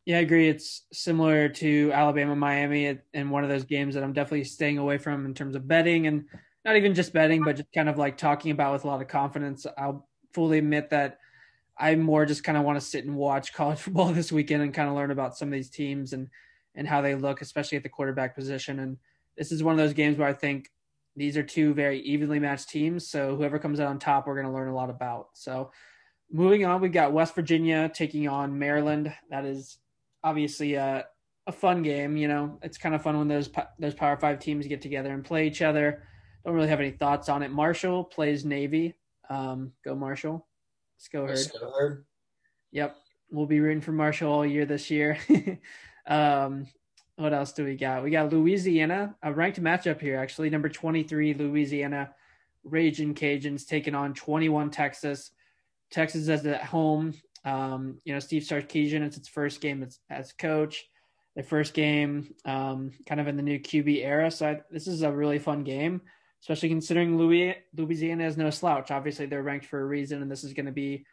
Yeah, I agree. It's similar to Alabama Miami and one of those games that I'm definitely staying away from in terms of betting and not even just betting, but just kind of like talking about with a lot of confidence. I'll fully admit that I more just kind of want to sit and watch (laughs) college football this weekend and kind of learn about some of these teams and and how they look, especially at the quarterback position. And this is one of those games where I think these are two very evenly matched teams. So whoever comes out on top, we're going to learn a lot about. So moving on, we've got West Virginia taking on Maryland. That is obviously a, a fun game. You know, it's kind of fun when those those Power Five teams get together and play each other. Don't really have any thoughts on it. Marshall plays Navy. Um, go Marshall. Let's go Herd. Let's go Herd. Yep, we'll be rooting for Marshall all year this year. (laughs) um, what else do we got? We got Louisiana, a ranked matchup here, actually. Number 23, Louisiana Raging Cajuns taking on 21 Texas. Texas is at home. Um, you know, Steve Sarkisian, it's its first game as, as coach. Their first game, um, kind of in the new QB era. So I, this is a really fun game, especially considering Louis, Louisiana is no slouch. Obviously, they're ranked for a reason, and this is going to be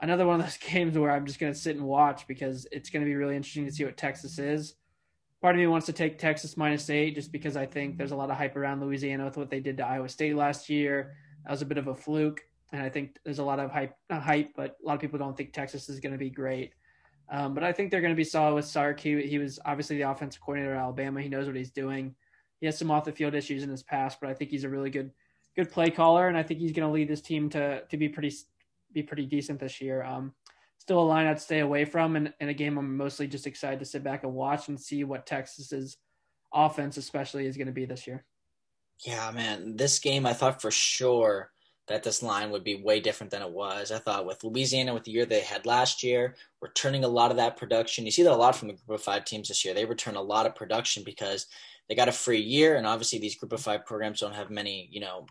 another one of those (laughs) games where I'm just going to sit and watch because it's going to be really interesting to see what Texas is part of me wants to take Texas minus eight just because I think there's a lot of hype around Louisiana with what they did to Iowa State last year. That was a bit of a fluke, and I think there's a lot of hype, not hype, but a lot of people don't think Texas is going to be great. Um, but I think they're going to be solid with Sark. He, he was obviously the offensive coordinator at Alabama. He knows what he's doing. He has some off the field issues in his past, but I think he's a really good good play caller, and I think he's going to lead this team to to be pretty be pretty decent this year. Um, still a line I'd stay away from, and, and a game I'm mostly just excited to sit back and watch and see what Texas's offense, especially, is going to be this year. Yeah, man, this game I thought for sure that this line would be way different than it was. I thought with Louisiana, with the year they had last year, returning a lot of that production. You see that a lot from the group of five teams this year. They return a lot of production because they got a free year, and obviously these group of five programs don't have many, you know,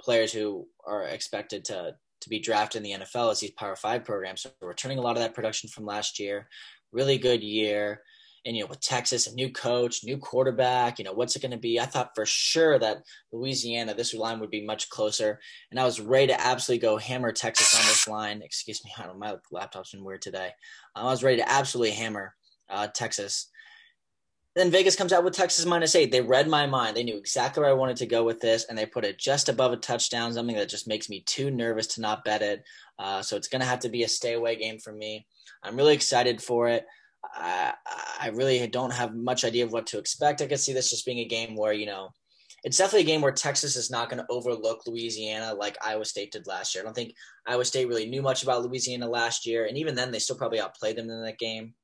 players who are expected to to be drafted in the NFL as these Power Five programs. So we're returning a lot of that production from last year. Really good year and you know with Texas, a new coach, new quarterback, you know what's it going to be? I thought for sure that Louisiana, this line would be much closer, and I was ready to absolutely go hammer Texas on this line. Excuse me, I (laughs) don't, my laptop's been weird today. I was ready to absolutely hammer uh, Texas. Then Vegas comes out with Texas minus eight. They read my mind. They knew exactly where I wanted to go with this, and they put it just above a touchdown, something that just makes me too nervous to not bet it. Uh, so it's going to have to be a stay away game for me. I'm really excited for it. I, I really don't have much idea of what to expect. I could see this just being a game where, you know, it's definitely a game where Texas is not going to overlook Louisiana like Iowa State did last year. I don't think Iowa State really knew much about Louisiana last year, and even then, they still probably outplayed them in that game.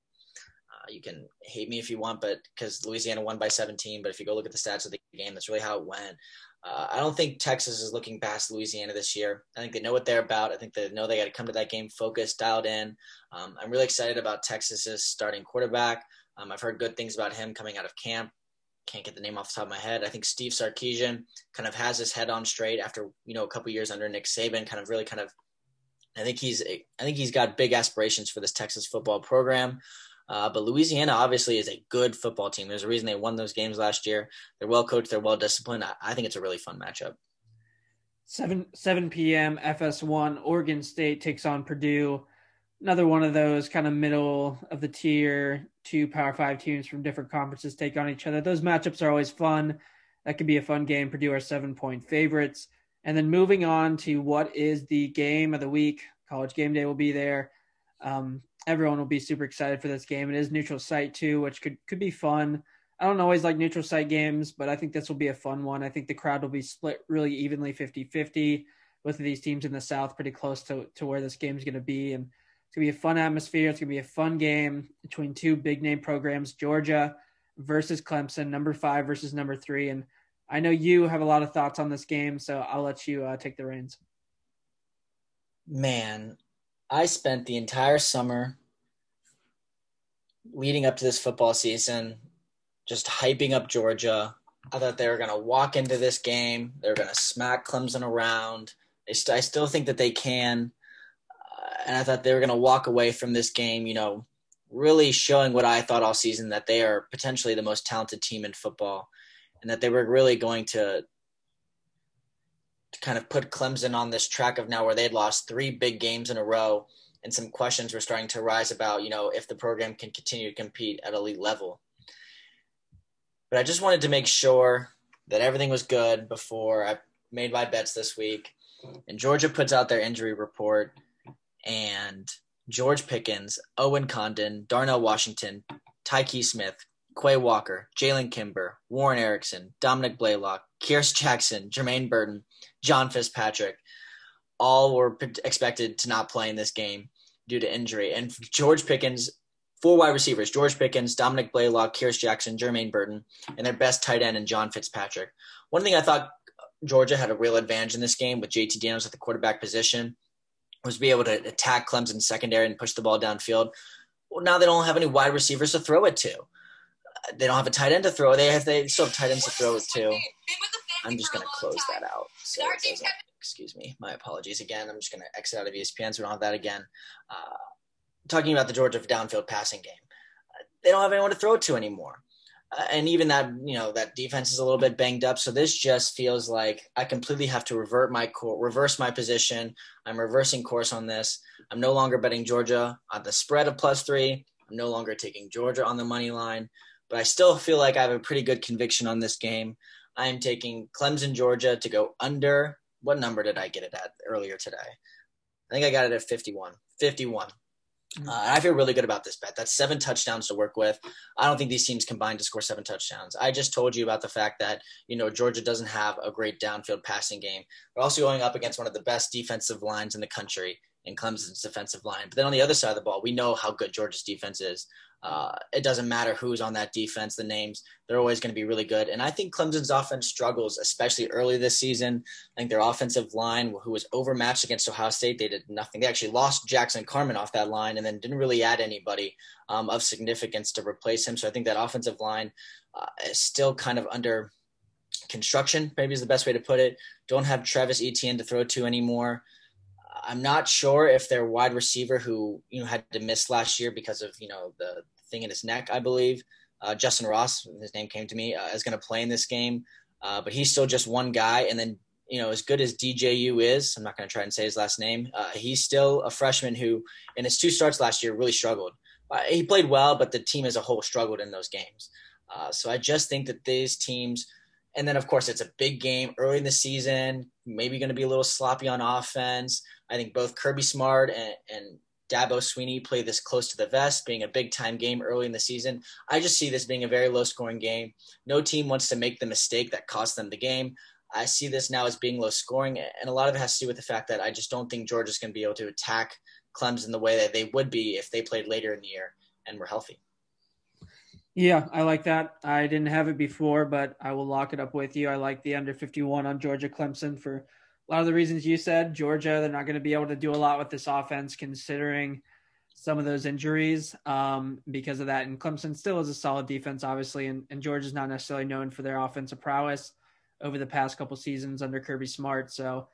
You can hate me if you want, but because Louisiana won by 17, but if you go look at the stats of the game, that's really how it went. Uh, I don't think Texas is looking past Louisiana this year. I think they know what they're about. I think they know they got to come to that game focused, dialed in. Um, I'm really excited about Texas's starting quarterback. Um, I've heard good things about him coming out of camp. Can't get the name off the top of my head. I think Steve Sarkisian kind of has his head on straight after you know a couple years under Nick Saban. Kind of really kind of. I think he's I think he's got big aspirations for this Texas football program. Uh, but Louisiana obviously is a good football team. There's a reason they won those games last year. They're well coached. They're well disciplined. I, I think it's a really fun matchup. 7 7 p.m. FS1 Oregon State takes on Purdue. Another one of those kind of middle of the tier two Power Five teams from different conferences take on each other. Those matchups are always fun. That could be a fun game. Purdue are seven point favorites. And then moving on to what is the game of the week. College game day will be there. Um, everyone will be super excited for this game. It is neutral site too, which could could be fun. I don't always like neutral site games, but I think this will be a fun one. I think the crowd will be split really evenly 50-50. Both of these teams in the South pretty close to, to where this game is going to be. And it's going to be a fun atmosphere. It's going to be a fun game between two big name programs, Georgia versus Clemson, number five versus number three. And I know you have a lot of thoughts on this game, so I'll let you uh, take the reins. Man, I spent the entire summer leading up to this football season just hyping up Georgia. I thought they were going to walk into this game. They're going to smack Clemson around. St- I still think that they can. Uh, and I thought they were going to walk away from this game, you know, really showing what I thought all season that they are potentially the most talented team in football and that they were really going to to kind of put Clemson on this track of now where they'd lost three big games in a row and some questions were starting to rise about, you know, if the program can continue to compete at elite level. But I just wanted to make sure that everything was good before I made my bets this week. And Georgia puts out their injury report, and George Pickens, Owen Condon, Darnell Washington, Tyke Smith, Quay Walker, Jalen Kimber, Warren Ericson, Dominick Blaylock, Kearis Jackson, Jermaine Burton, John Fitzpatrick, all were expected to not play in this game due to injury. And George Pickens, four wide receivers George Pickens, Dominick Blaylock, Kearis Jackson, Jermaine Burton, and their best tight end and John Fitzpatrick. One thing I thought Georgia had a real advantage in this game with JT Daniels at the quarterback position was to be able to attack Clemson's secondary and push the ball downfield. Well, now they don't have any wide receivers to throw it to. They don't have a tight end to throw. They have they still have tight ends to throw it to. I'm just going to close that out. So excuse me. My apologies again. I'm just going to exit out of ESPN so we don't have that again. Uh, talking about the Georgia downfield passing game, uh, they don't have anyone to throw it to anymore. Uh, and even that, you know, that defense is a little bit banged up. So this just feels like I completely have to revert my course, reverse my position. I'm reversing course on this. I'm no longer betting Georgia on the spread of plus three. I'm no longer taking Georgia on the money line, but I still feel like I have a pretty good conviction on this game. I am taking Clemson, Georgia to go under. What number did I get it at earlier today? I think I got it at 51. 51. Uh, I feel really good about this bet. That's seven touchdowns to work with. I don't think these teams combined to score seven touchdowns. I just told you about the fact that, you know, Georgia doesn't have a great downfield passing game. They're also going up against one of the best defensive lines in the country in Clemson's defensive line. But then on the other side of the ball, we know how good Georgia's defense is. Uh, it doesn't matter who's on that defense, the names, they're always going to be really good. And I think Clemson's offense struggles, especially early this season. I think their offensive line, who was overmatched against Ohio State, they did nothing. They actually lost Jackson Carman off that line and then didn't really add anybody um, of significance to replace him. So I think that offensive line uh, is still kind of under construction, maybe is the best way to put it. Don't have Travis Etienne to throw to anymore. I'm not sure if their wide receiver who you know had to miss last year because of you know the thing in his neck, I believe, uh, Justin Ross, his name came to me, uh, is going to play in this game, uh, but he's still just one guy. And then you know, as good as DJU is, I'm not going to try and say his last name. Uh, he's still a freshman who, in his two starts last year, really struggled. Uh, he played well, but the team as a whole struggled in those games. Uh, so I just think that these teams and then, of course, it's a big game early in the season, maybe going to be a little sloppy on offense. I think both Kirby Smart and, and Dabo Swinney play this close to the vest, being a big time game early in the season. I just see this being a very low scoring game. No team wants to make the mistake that cost them the game. I see this now as being low scoring, and a lot of it has to do with the fact that I just don't think Georgia's going to be able to attack Clemson the way that they would be if they played later in the year and were healthy. Yeah, I like that. I didn't have it before, but I will lock it up with you. I like the under 51 on Georgia Clemson for a lot of the reasons you said. Georgia, they're not going to be able to do a lot with this offense considering some of those injuries um, because of that. And Clemson still is a solid defense, obviously, and, and Georgia's not necessarily known for their offensive prowess over the past couple seasons under Kirby Smart. So,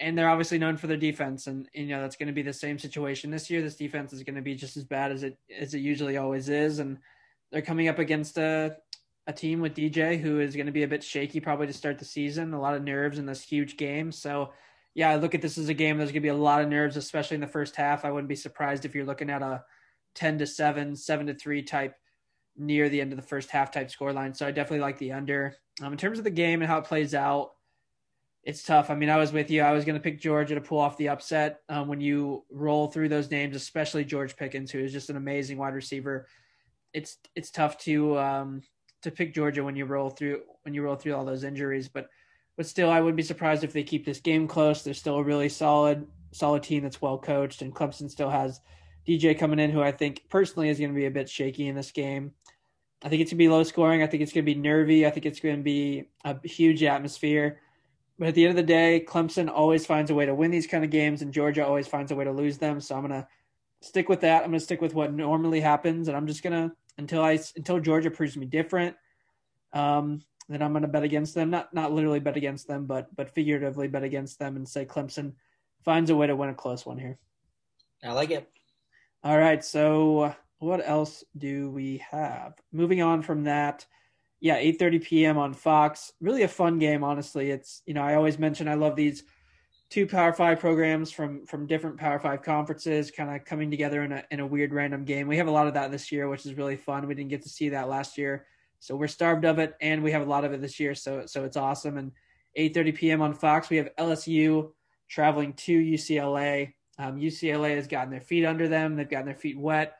and they're obviously known for their defense, and you know that's going to be the same situation this year. This defense is going to be just as bad as it as it usually always is, and they're coming up against a a team with DJ who is going to be a bit shaky probably to start the season. A lot of nerves in this huge game. So, yeah, I look at this as a game. There's going to be a lot of nerves, especially in the first half. I wouldn't be surprised if you're looking at a ten to seven, seven to three type near the end of the first half type scoreline. So I definitely like the under. Um, in terms of the game and how it plays out, it's tough. I mean, I was with you. I was going to pick Georgia to pull off the upset. Um, when you roll through those names, especially George Pickens, who is just an amazing wide receiver it's it's tough to um, to pick Georgia when you roll through when you roll through all those injuries. But but still, I would be surprised if they keep this game close. They're still a really solid solid team that's well coached, and Clemson still has DJ coming in, who I think personally is going to be a bit shaky in this game. I think it's going to be low scoring. I think it's going to be nervy. I think it's going to be a huge atmosphere. But at the end of the day, Clemson always finds a way to win these kind of games, and Georgia always finds a way to lose them. So I'm going to stick with that. I'm going to stick with what normally happens, and I'm just going to until I until Georgia proves me different. Um, then I'm going to bet against them. Not not literally bet against them, but but figuratively bet against them and say Clemson finds a way to win a close one here. I like it. All right. So what else do we have? Moving on from that. Yeah, 8:30 p.m. on Fox. Really a fun game, honestly. It's you know I always mention I love these two Power Five programs from from different Power Five conferences, kind of coming together in a in a weird random game. We have a lot of that this year, which is really fun. We didn't get to see that last year, so we're starved of it, and we have a lot of it this year. So so it's awesome. And 8:30 p.m. on Fox, we have LSU traveling to UCLA. Um, UCLA has gotten their feet under them. They've gotten their feet wet.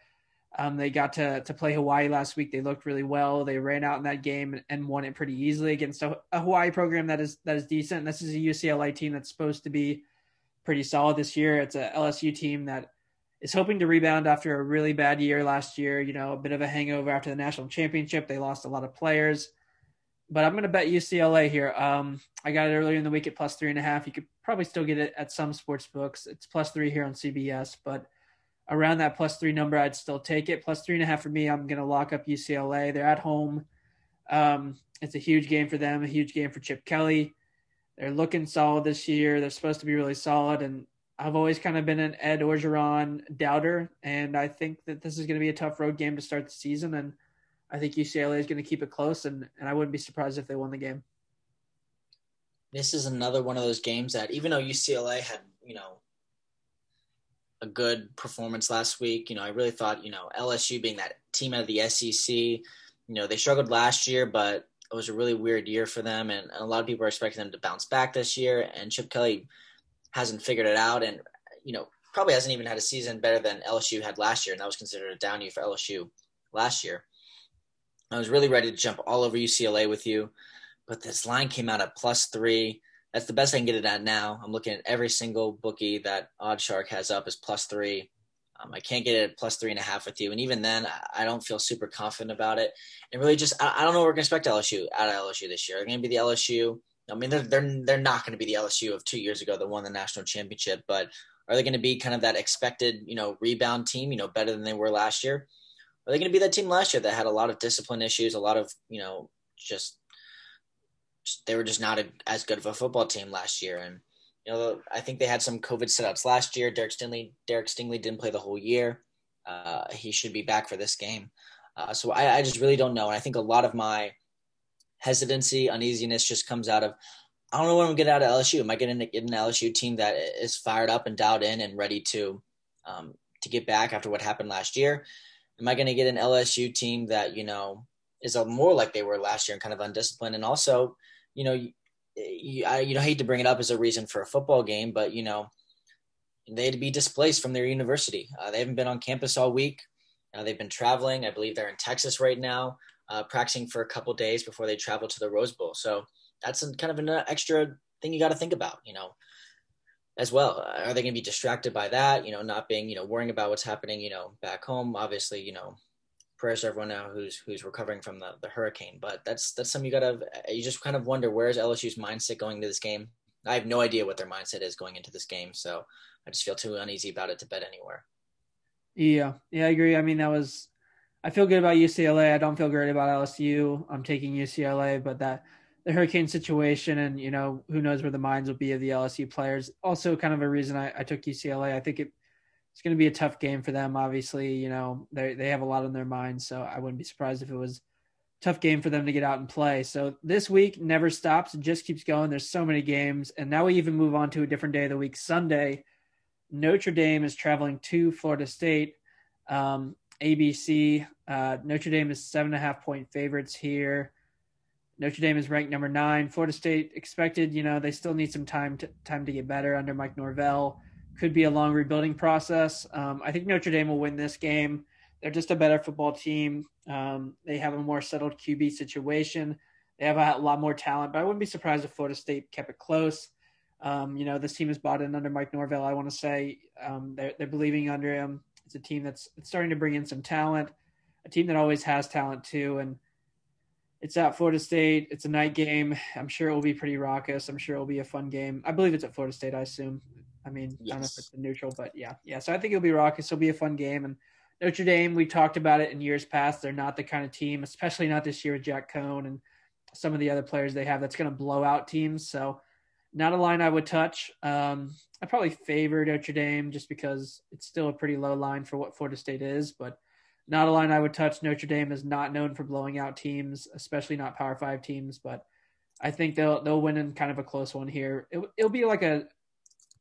Um, they got to to play Hawaii last week. They looked really well. They ran out in that game and, won it pretty easily against a, a, Hawaii program that is that is decent. This is a UCLA team that's supposed to be pretty solid this year. It's a LSU team that is hoping to rebound after a really bad year last year. You know, a bit of a hangover after the national championship. They lost a lot of players, but I'm going to bet UCLA here. Um, I got it earlier in the week at plus three and a half. You could probably still get it at some sports books. It's plus three here on CBS, but around that plus three number, I'd still take it. Plus three and a half for me. I'm going to lock up UCLA. They're at home. Um, it's a huge game for them, a huge game for Chip Kelly. They're looking solid this year. They're supposed to be really solid. And I've always kind of been an Ed Orgeron doubter. And I think that this is going to be a tough road game to start the season. And I think UCLA is going to keep it close. And, and I wouldn't be surprised if they won the game. This is another one of those games that, even though UCLA had, you know, a good performance last week. You know, I really thought, you know, LSU being that team out of the SEC, you know, they struggled last year, but it was a really weird year for them. And, and a lot of people are expecting them to bounce back this year. And Chip Kelly hasn't figured it out. And, you know, probably hasn't even had a season better than LSU had last year, and that was considered a down year for LSU last year. I was really ready to jump all over UCLA with you, but this line came out at plus three. That's the best I can get it at now. I'm looking at every single bookie that OddsShark has up is plus three. Um, I can't get it plus three and a half with you, and even then, I don't feel super confident about it. And really, just I, I don't know what we're going to expect LSU out of LSU this year. They're going to be the LSU. I mean, they're they're they're not going to be the LSU of two years ago that won the national championship, but are they going to be kind of that expected, you know, rebound team, you know, better than they were last year? Are they going to be that team last year that had a lot of discipline issues, a lot of, you know, just they were just not a, as good of a football team last year, and you know, I think they had some COVID setouts last year. Derek Stingley, Derek Stingley didn't play the whole year. Uh, he should be back for this game. Uh, so I, I, just really don't know. And I think a lot of my hesitancy, uneasiness just comes out of I don't know when I'm getting out of LSU. Am I going to get an LSU team that is fired up and dialed in and ready to um, to get back after what happened last year? Am I going to get an LSU team that you know is more like they were last year and kind of undisciplined? And also, you know, you, I you know hate to bring it up as a reason for a football game, but you know they'd be displaced from their university. Uh, they haven't been on campus all week. Uh, they've been traveling. I believe they're in Texas right now, uh, practicing for a couple days before they travel to the Rose Bowl. So that's kind of an extra thing you got to think about, you know, as well. Are they going to be distracted by that? You know, not being, you know, worrying about what's happening, you know, back home. Obviously, you know, prayers to everyone now who's who's recovering from the, the hurricane. But that's that's something you gotta you just kind of wonder where's LSU's mindset going into this game. I have no idea what their mindset is going into this game, so I just feel too uneasy about it to bet anywhere. Yeah, yeah, I agree. I mean, that was I feel good about UCLA. I don't feel great about LSU. I'm taking UCLA, but that the hurricane situation and you know who knows where the minds will be of the LSU players. Also, kind of a reason I, I took UCLA. I think it it's going to be a tough game for them. Obviously, you know they they have a lot on their minds, so I wouldn't be surprised if it was tough game for them to get out and play. So this week never stops; it just keeps going. There's so many games, and now we even move on to a different day of the week. Sunday, Notre Dame is traveling to Florida State. Um, ABC uh, Notre Dame is seven and a half point favorites here. Notre Dame is ranked number nine. Florida State expected, you know, they still need some time to time to get better under Mike Norvell could be a long rebuilding process. Um, I think Notre Dame will win this game. They're just a better football team. Um, they have a more settled QB situation. They have a lot more talent, but I wouldn't be surprised if Florida State kept it close. Um, you know, this team is bought in under Mike Norvell. I want to say um, they're, they're believing under him. It's a team that's starting to bring in some talent, a team that always has talent too. And it's at Florida State. It's a night game. I'm sure it will be pretty raucous. I'm sure it will be a fun game. I believe it's at Florida State. I assume I mean, yes. I don't know if it's neutral, but yeah, yeah. So I think it'll be raucous. It'll be a fun game. And Notre Dame, we talked about it in years past. They're not the kind of team, especially not this year with Jack Coan and some of the other players they have, that's going to blow out teams. So not a line I would touch. Um, I probably favor Notre Dame just because it's still a pretty low line for what Florida State is, but not a line I would touch. Notre Dame is not known for blowing out teams, especially not Power Five teams. But I think they'll they'll win in kind of a close one here. It, will be like a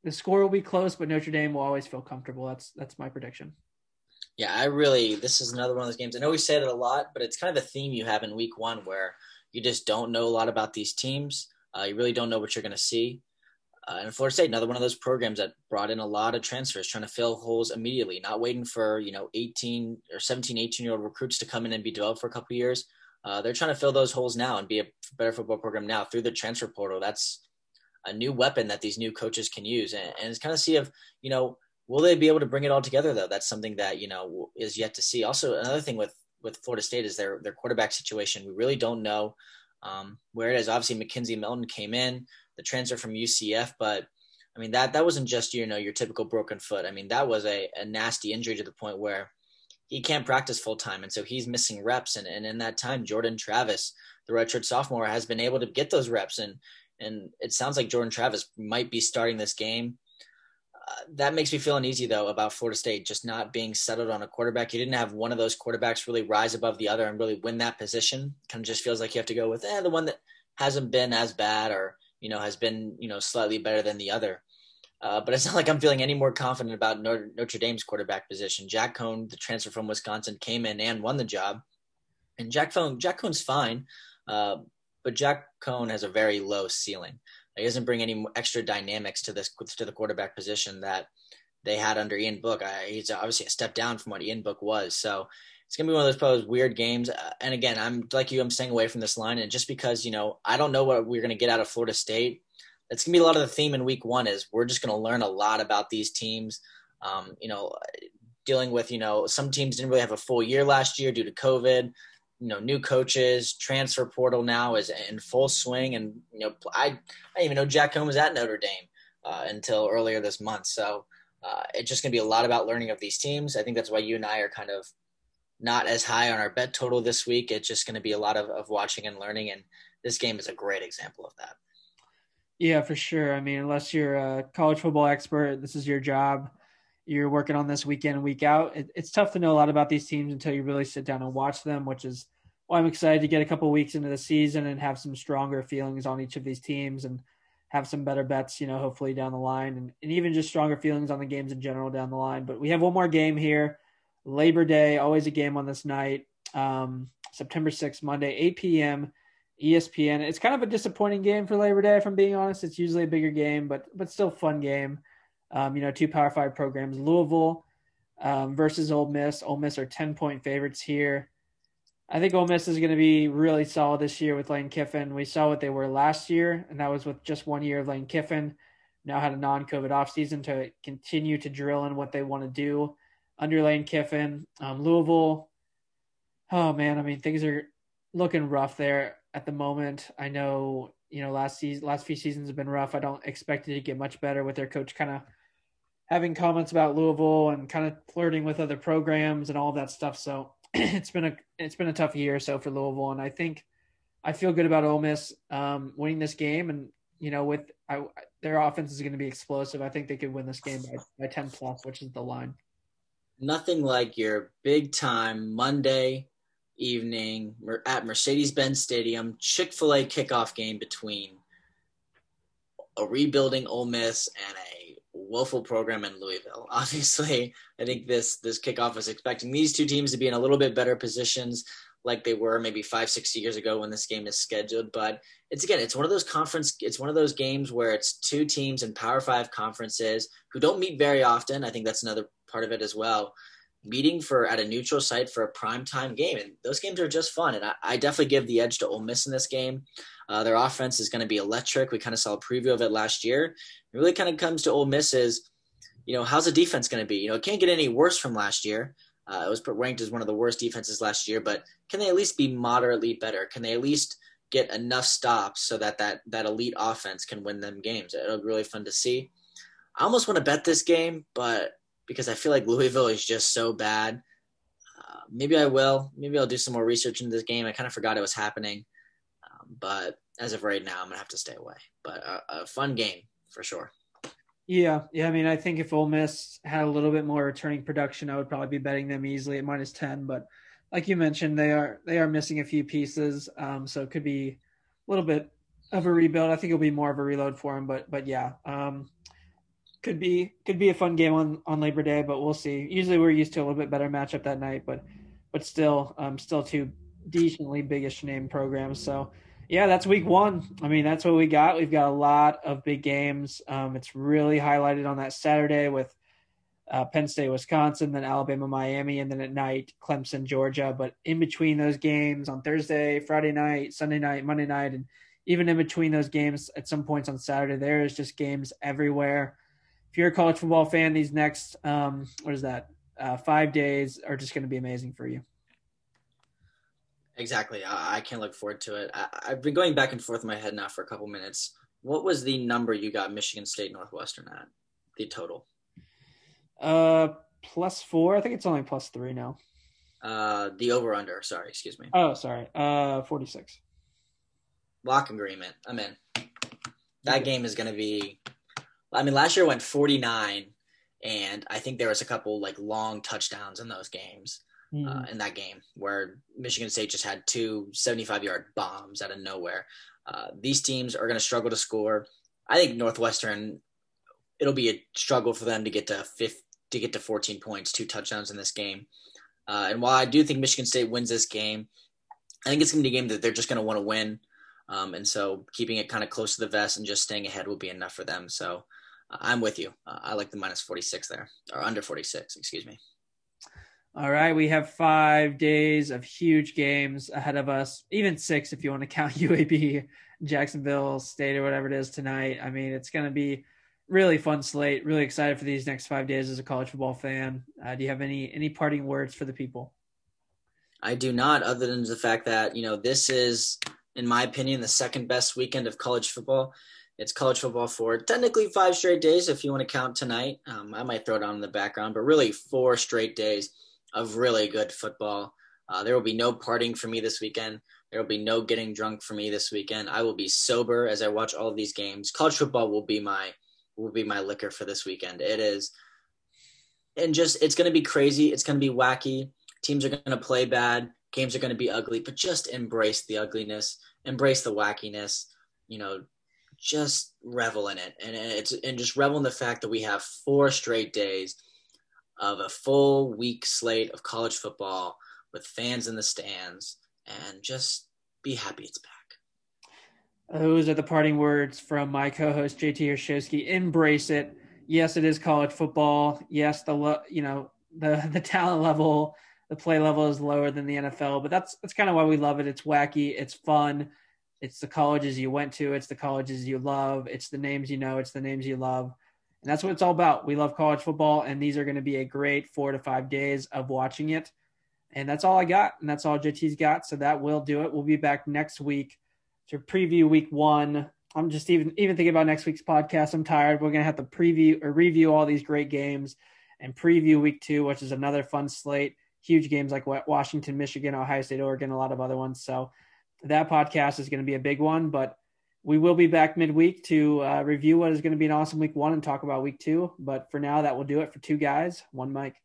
the score will be close, but Notre Dame will always feel comfortable. That's that's my prediction. Yeah, I really this is another one of those games. I know we said it a lot, but it's kind of the theme you have in week one where you just don't know a lot about these teams. Uh, you really don't know what you're going to see. Uh, and Florida State, another one of those programs that brought in a lot of transfers, trying to fill holes immediately, not waiting for you know 18 or 17, 18 year old recruits to come in and be developed for a couple years. Uh, they're trying to fill those holes now and be a better football program now through the transfer portal. That's a new weapon that these new coaches can use, and, and it's kind of see if you know will they be able to bring it all together though. That's something that you know is yet to see. Also, another thing with with Florida State is their their quarterback situation. We really don't know um, where it is. Obviously, McKenzie Milton came in, the transfer from UCF, but I mean that that wasn't just you know your typical broken foot. I mean that was a, a nasty injury to the point where he can't practice full time, and so he's missing reps. And, and in that time, Jordan Travis, the redshirt sophomore, has been able to get those reps. And and it sounds like Jordan Travis might be starting this game. Uh, that makes me feel uneasy though about Florida State just not being settled on a quarterback. You didn't have one of those quarterbacks really rise above the other and really win that position. Kind of just feels like you have to go with eh, the one that hasn't been as bad or you know has been you know slightly better than the other. Uh, but it's not like I'm feeling any more confident about Notre, Dame's quarterback position. Jack Coan, the transfer from Wisconsin, came in and won the job, and Jack Coan, Jack Coan's fine. Uh, but Jack Coan has a very low ceiling. He doesn't bring any extra dynamics to this to the quarterback position that they had under Ian Book. I, he's obviously a step down from what Ian Book was. So it's gonna be one of those probably weird games. Uh, and again, I'm like you, I'm staying away from this line. And just because you know I don't know what we're gonna get out of Florida State, that's gonna be a lot of the theme in Week One. Is we're just gonna learn a lot about these teams. Um, you know, dealing with you know some teams didn't really have a full year last year due to COVID. You know, new coaches, transfer portal now is in full swing, and you know, I I didn't even know Jack Coan was at Notre Dame uh, until earlier this month. So uh, it's just going to be a lot about learning of these teams. I think that's why you and I are kind of not as high on our bet total this week. It's just going to be a lot of, of watching and learning. And this game is a great example of that. Yeah, for sure. I mean, unless you're a college football expert, this is your job. You're working on this weekend and week out. It, it's tough to know a lot about these teams until you really sit down and watch them, which is why I'm excited to get a couple weeks into the season and have some stronger feelings on each of these teams and have some better bets, you know, hopefully down the line and, and even just stronger feelings on the games in general down the line. But we have one more game here. Labor Day, always a game on this night. Um, September 6th, Monday, 8 p.m. ESPN. It's kind of a disappointing game for Labor Day, if I'm being honest. It's usually a bigger game, but but still fun game. Um, you know, two Power Five programs, Louisville um, versus Ole Miss. Ole Miss are 10 point favorites here. I think Ole Miss is going to be really solid this year with Lane Kiffin. We saw what they were last year, and that was with just one year of Lane Kiffin. Now had a non-COVID offseason to continue to drill in what they want to do under Lane Kiffin. Um, Louisville, oh man, I mean things are looking rough there at the moment. I know you know last season, last few seasons have been rough. I don't expect it to get much better with their coach kind of having comments about Louisville and kind of flirting with other programs and all that stuff. So (clears throat) it's been a it's been a tough year so for Louisville, and I think I feel good about Ole Miss um, winning this game, and you know with I, their offense is going to be explosive. I think they could win this game by, by ten plus, which is the line. Nothing like your big time Monday evening at Mercedes-Benz Stadium Chick Fil A kickoff game between a rebuilding Ole Miss and a woeful program in Louisville. (laughs) Obviously, I think this this kickoff is expecting these two teams to be in a little bit better positions like they were maybe five, six years ago when this game is scheduled. But it's again, it's one of those conference, it's one of those games where it's two teams in Power Five conferences who don't meet very often. I think that's another part of it as well. Meeting for at a neutral site for a prime time game, and those games are just fun. And I, I definitely give the edge to Ole Miss in this game. Uh, their offense is going to be electric. We kind of saw a preview of it last year. It really kind of comes to Ole Miss is, you know, how's the defense going to be? You know, it can't get any worse from last year. Uh, it was ranked as one of the worst defenses last year, but can they at least be moderately better? Can they at least get enough stops so that that, that elite offense can win them games? It'll be really fun to see. I almost want to bet this game, but because I feel like Louisville is just so bad, uh, maybe I will. Maybe I'll do some more research into this game. I kind of forgot it was happening, but as of right now, I'm gonna have to stay away. But a, a fun game for sure. Yeah, yeah. I mean, I think if Ole Miss had a little bit more returning production, I would probably be betting them easily at minus ten. But like you mentioned, they are they are missing a few pieces, um, so it could be a little bit of a rebuild. I think it'll be more of a reload for them. But but yeah, um, could be could be a fun game on on Labor Day, but we'll see. Usually we're used to a little bit better matchup that night, but but still, um, still two decently biggish name programs. So yeah, that's week one. I mean, that's what we got. We've got a lot of big games. Um, it's really highlighted on that Saturday with uh, Penn State, Wisconsin, then Alabama, Miami, and then at night, Clemson, Georgia. But in between those games on Thursday, Friday night, Sunday night, Monday night, and even in between those games at some points on Saturday, there is just games everywhere. If you're a college football fan, these next, um, what is that, uh, five days are just going to be amazing for you. Exactly. I, I can't look forward to it. I, have been going back and forth in my head now for a couple minutes. What was the number you got Michigan State Northwestern at? The total? Uh, plus four. I think it's only plus three now. Uh, the over under. Sorry, excuse me. Oh, sorry. Uh, forty six. Lock agreement. I'm in. That game is going to be. I mean, last year went forty nine, and I think there was a couple like long touchdowns in those games mm. uh, in that game where Michigan State just had two 75 yard bombs out of nowhere. Uh, these teams are going to struggle to score. I think Northwestern, it'll be a struggle for them to get to fifth, to get to 14 points, two touchdowns in this game. Uh, and while I do think Michigan State wins this game, I think it's going to be a game that they're just going to want to win. Um, and so keeping it kind of close to the vest and just staying ahead will be enough for them. So I'm with you. Uh, I like the minus 46 there, or under 46, excuse me. All right, we have five days of huge games ahead of us, even six if you want to count (laughs) UAB, Jacksonville State, or whatever it is tonight. I mean, it's going to be really fun slate. Really excited for these next five days as a college football fan. Uh, do you have any any parting words for the people? I do not, other than the fact that you know this is, in my opinion, the second best weekend of college football. It's college football for technically five straight days, if you want to count tonight. Um, I might throw it on in the background, but really four straight days of really good football. Uh, there will be no partying for me this weekend. There will be no getting drunk for me this weekend. I will be sober as I watch all of these games. College football will be my will be my liquor for this weekend. It is, and just it's going to be crazy. It's going to be wacky. Teams are going to play bad. Games are going to be ugly, but just embrace the ugliness, embrace the wackiness. You know, just revel in it, and it's and just revel in the fact that we have four straight days of a full week slate of college football with fans in the stands and just be happy it's back. Those are the parting words from my co-host JT Hershowski. Embrace it. Yes, it is college football. Yes, the you know the the talent level, the play level is lower than the NFL, but that's that's kind of why we love it. It's wacky, it's fun. It's the colleges you went to, it's the colleges you love, it's the names you know, it's the names you love. And that's what it's all about. We love college football, and these are going to be a great four to five days of watching it. And that's all I got. And that's all JT's got. So that will do it. We'll be back next week to preview week one. I'm just even even thinking about next week's podcast. I'm tired. We're gonna have to preview or review all these great games and preview week two, which is another fun slate. Huge games like Washington, Michigan, Ohio State, Oregon, a lot of other ones. So that podcast is going to be a big one. But we will be back midweek to uh, review what is going to be an awesome week one and talk about week two. But for now, that will do it for two guys, one mic.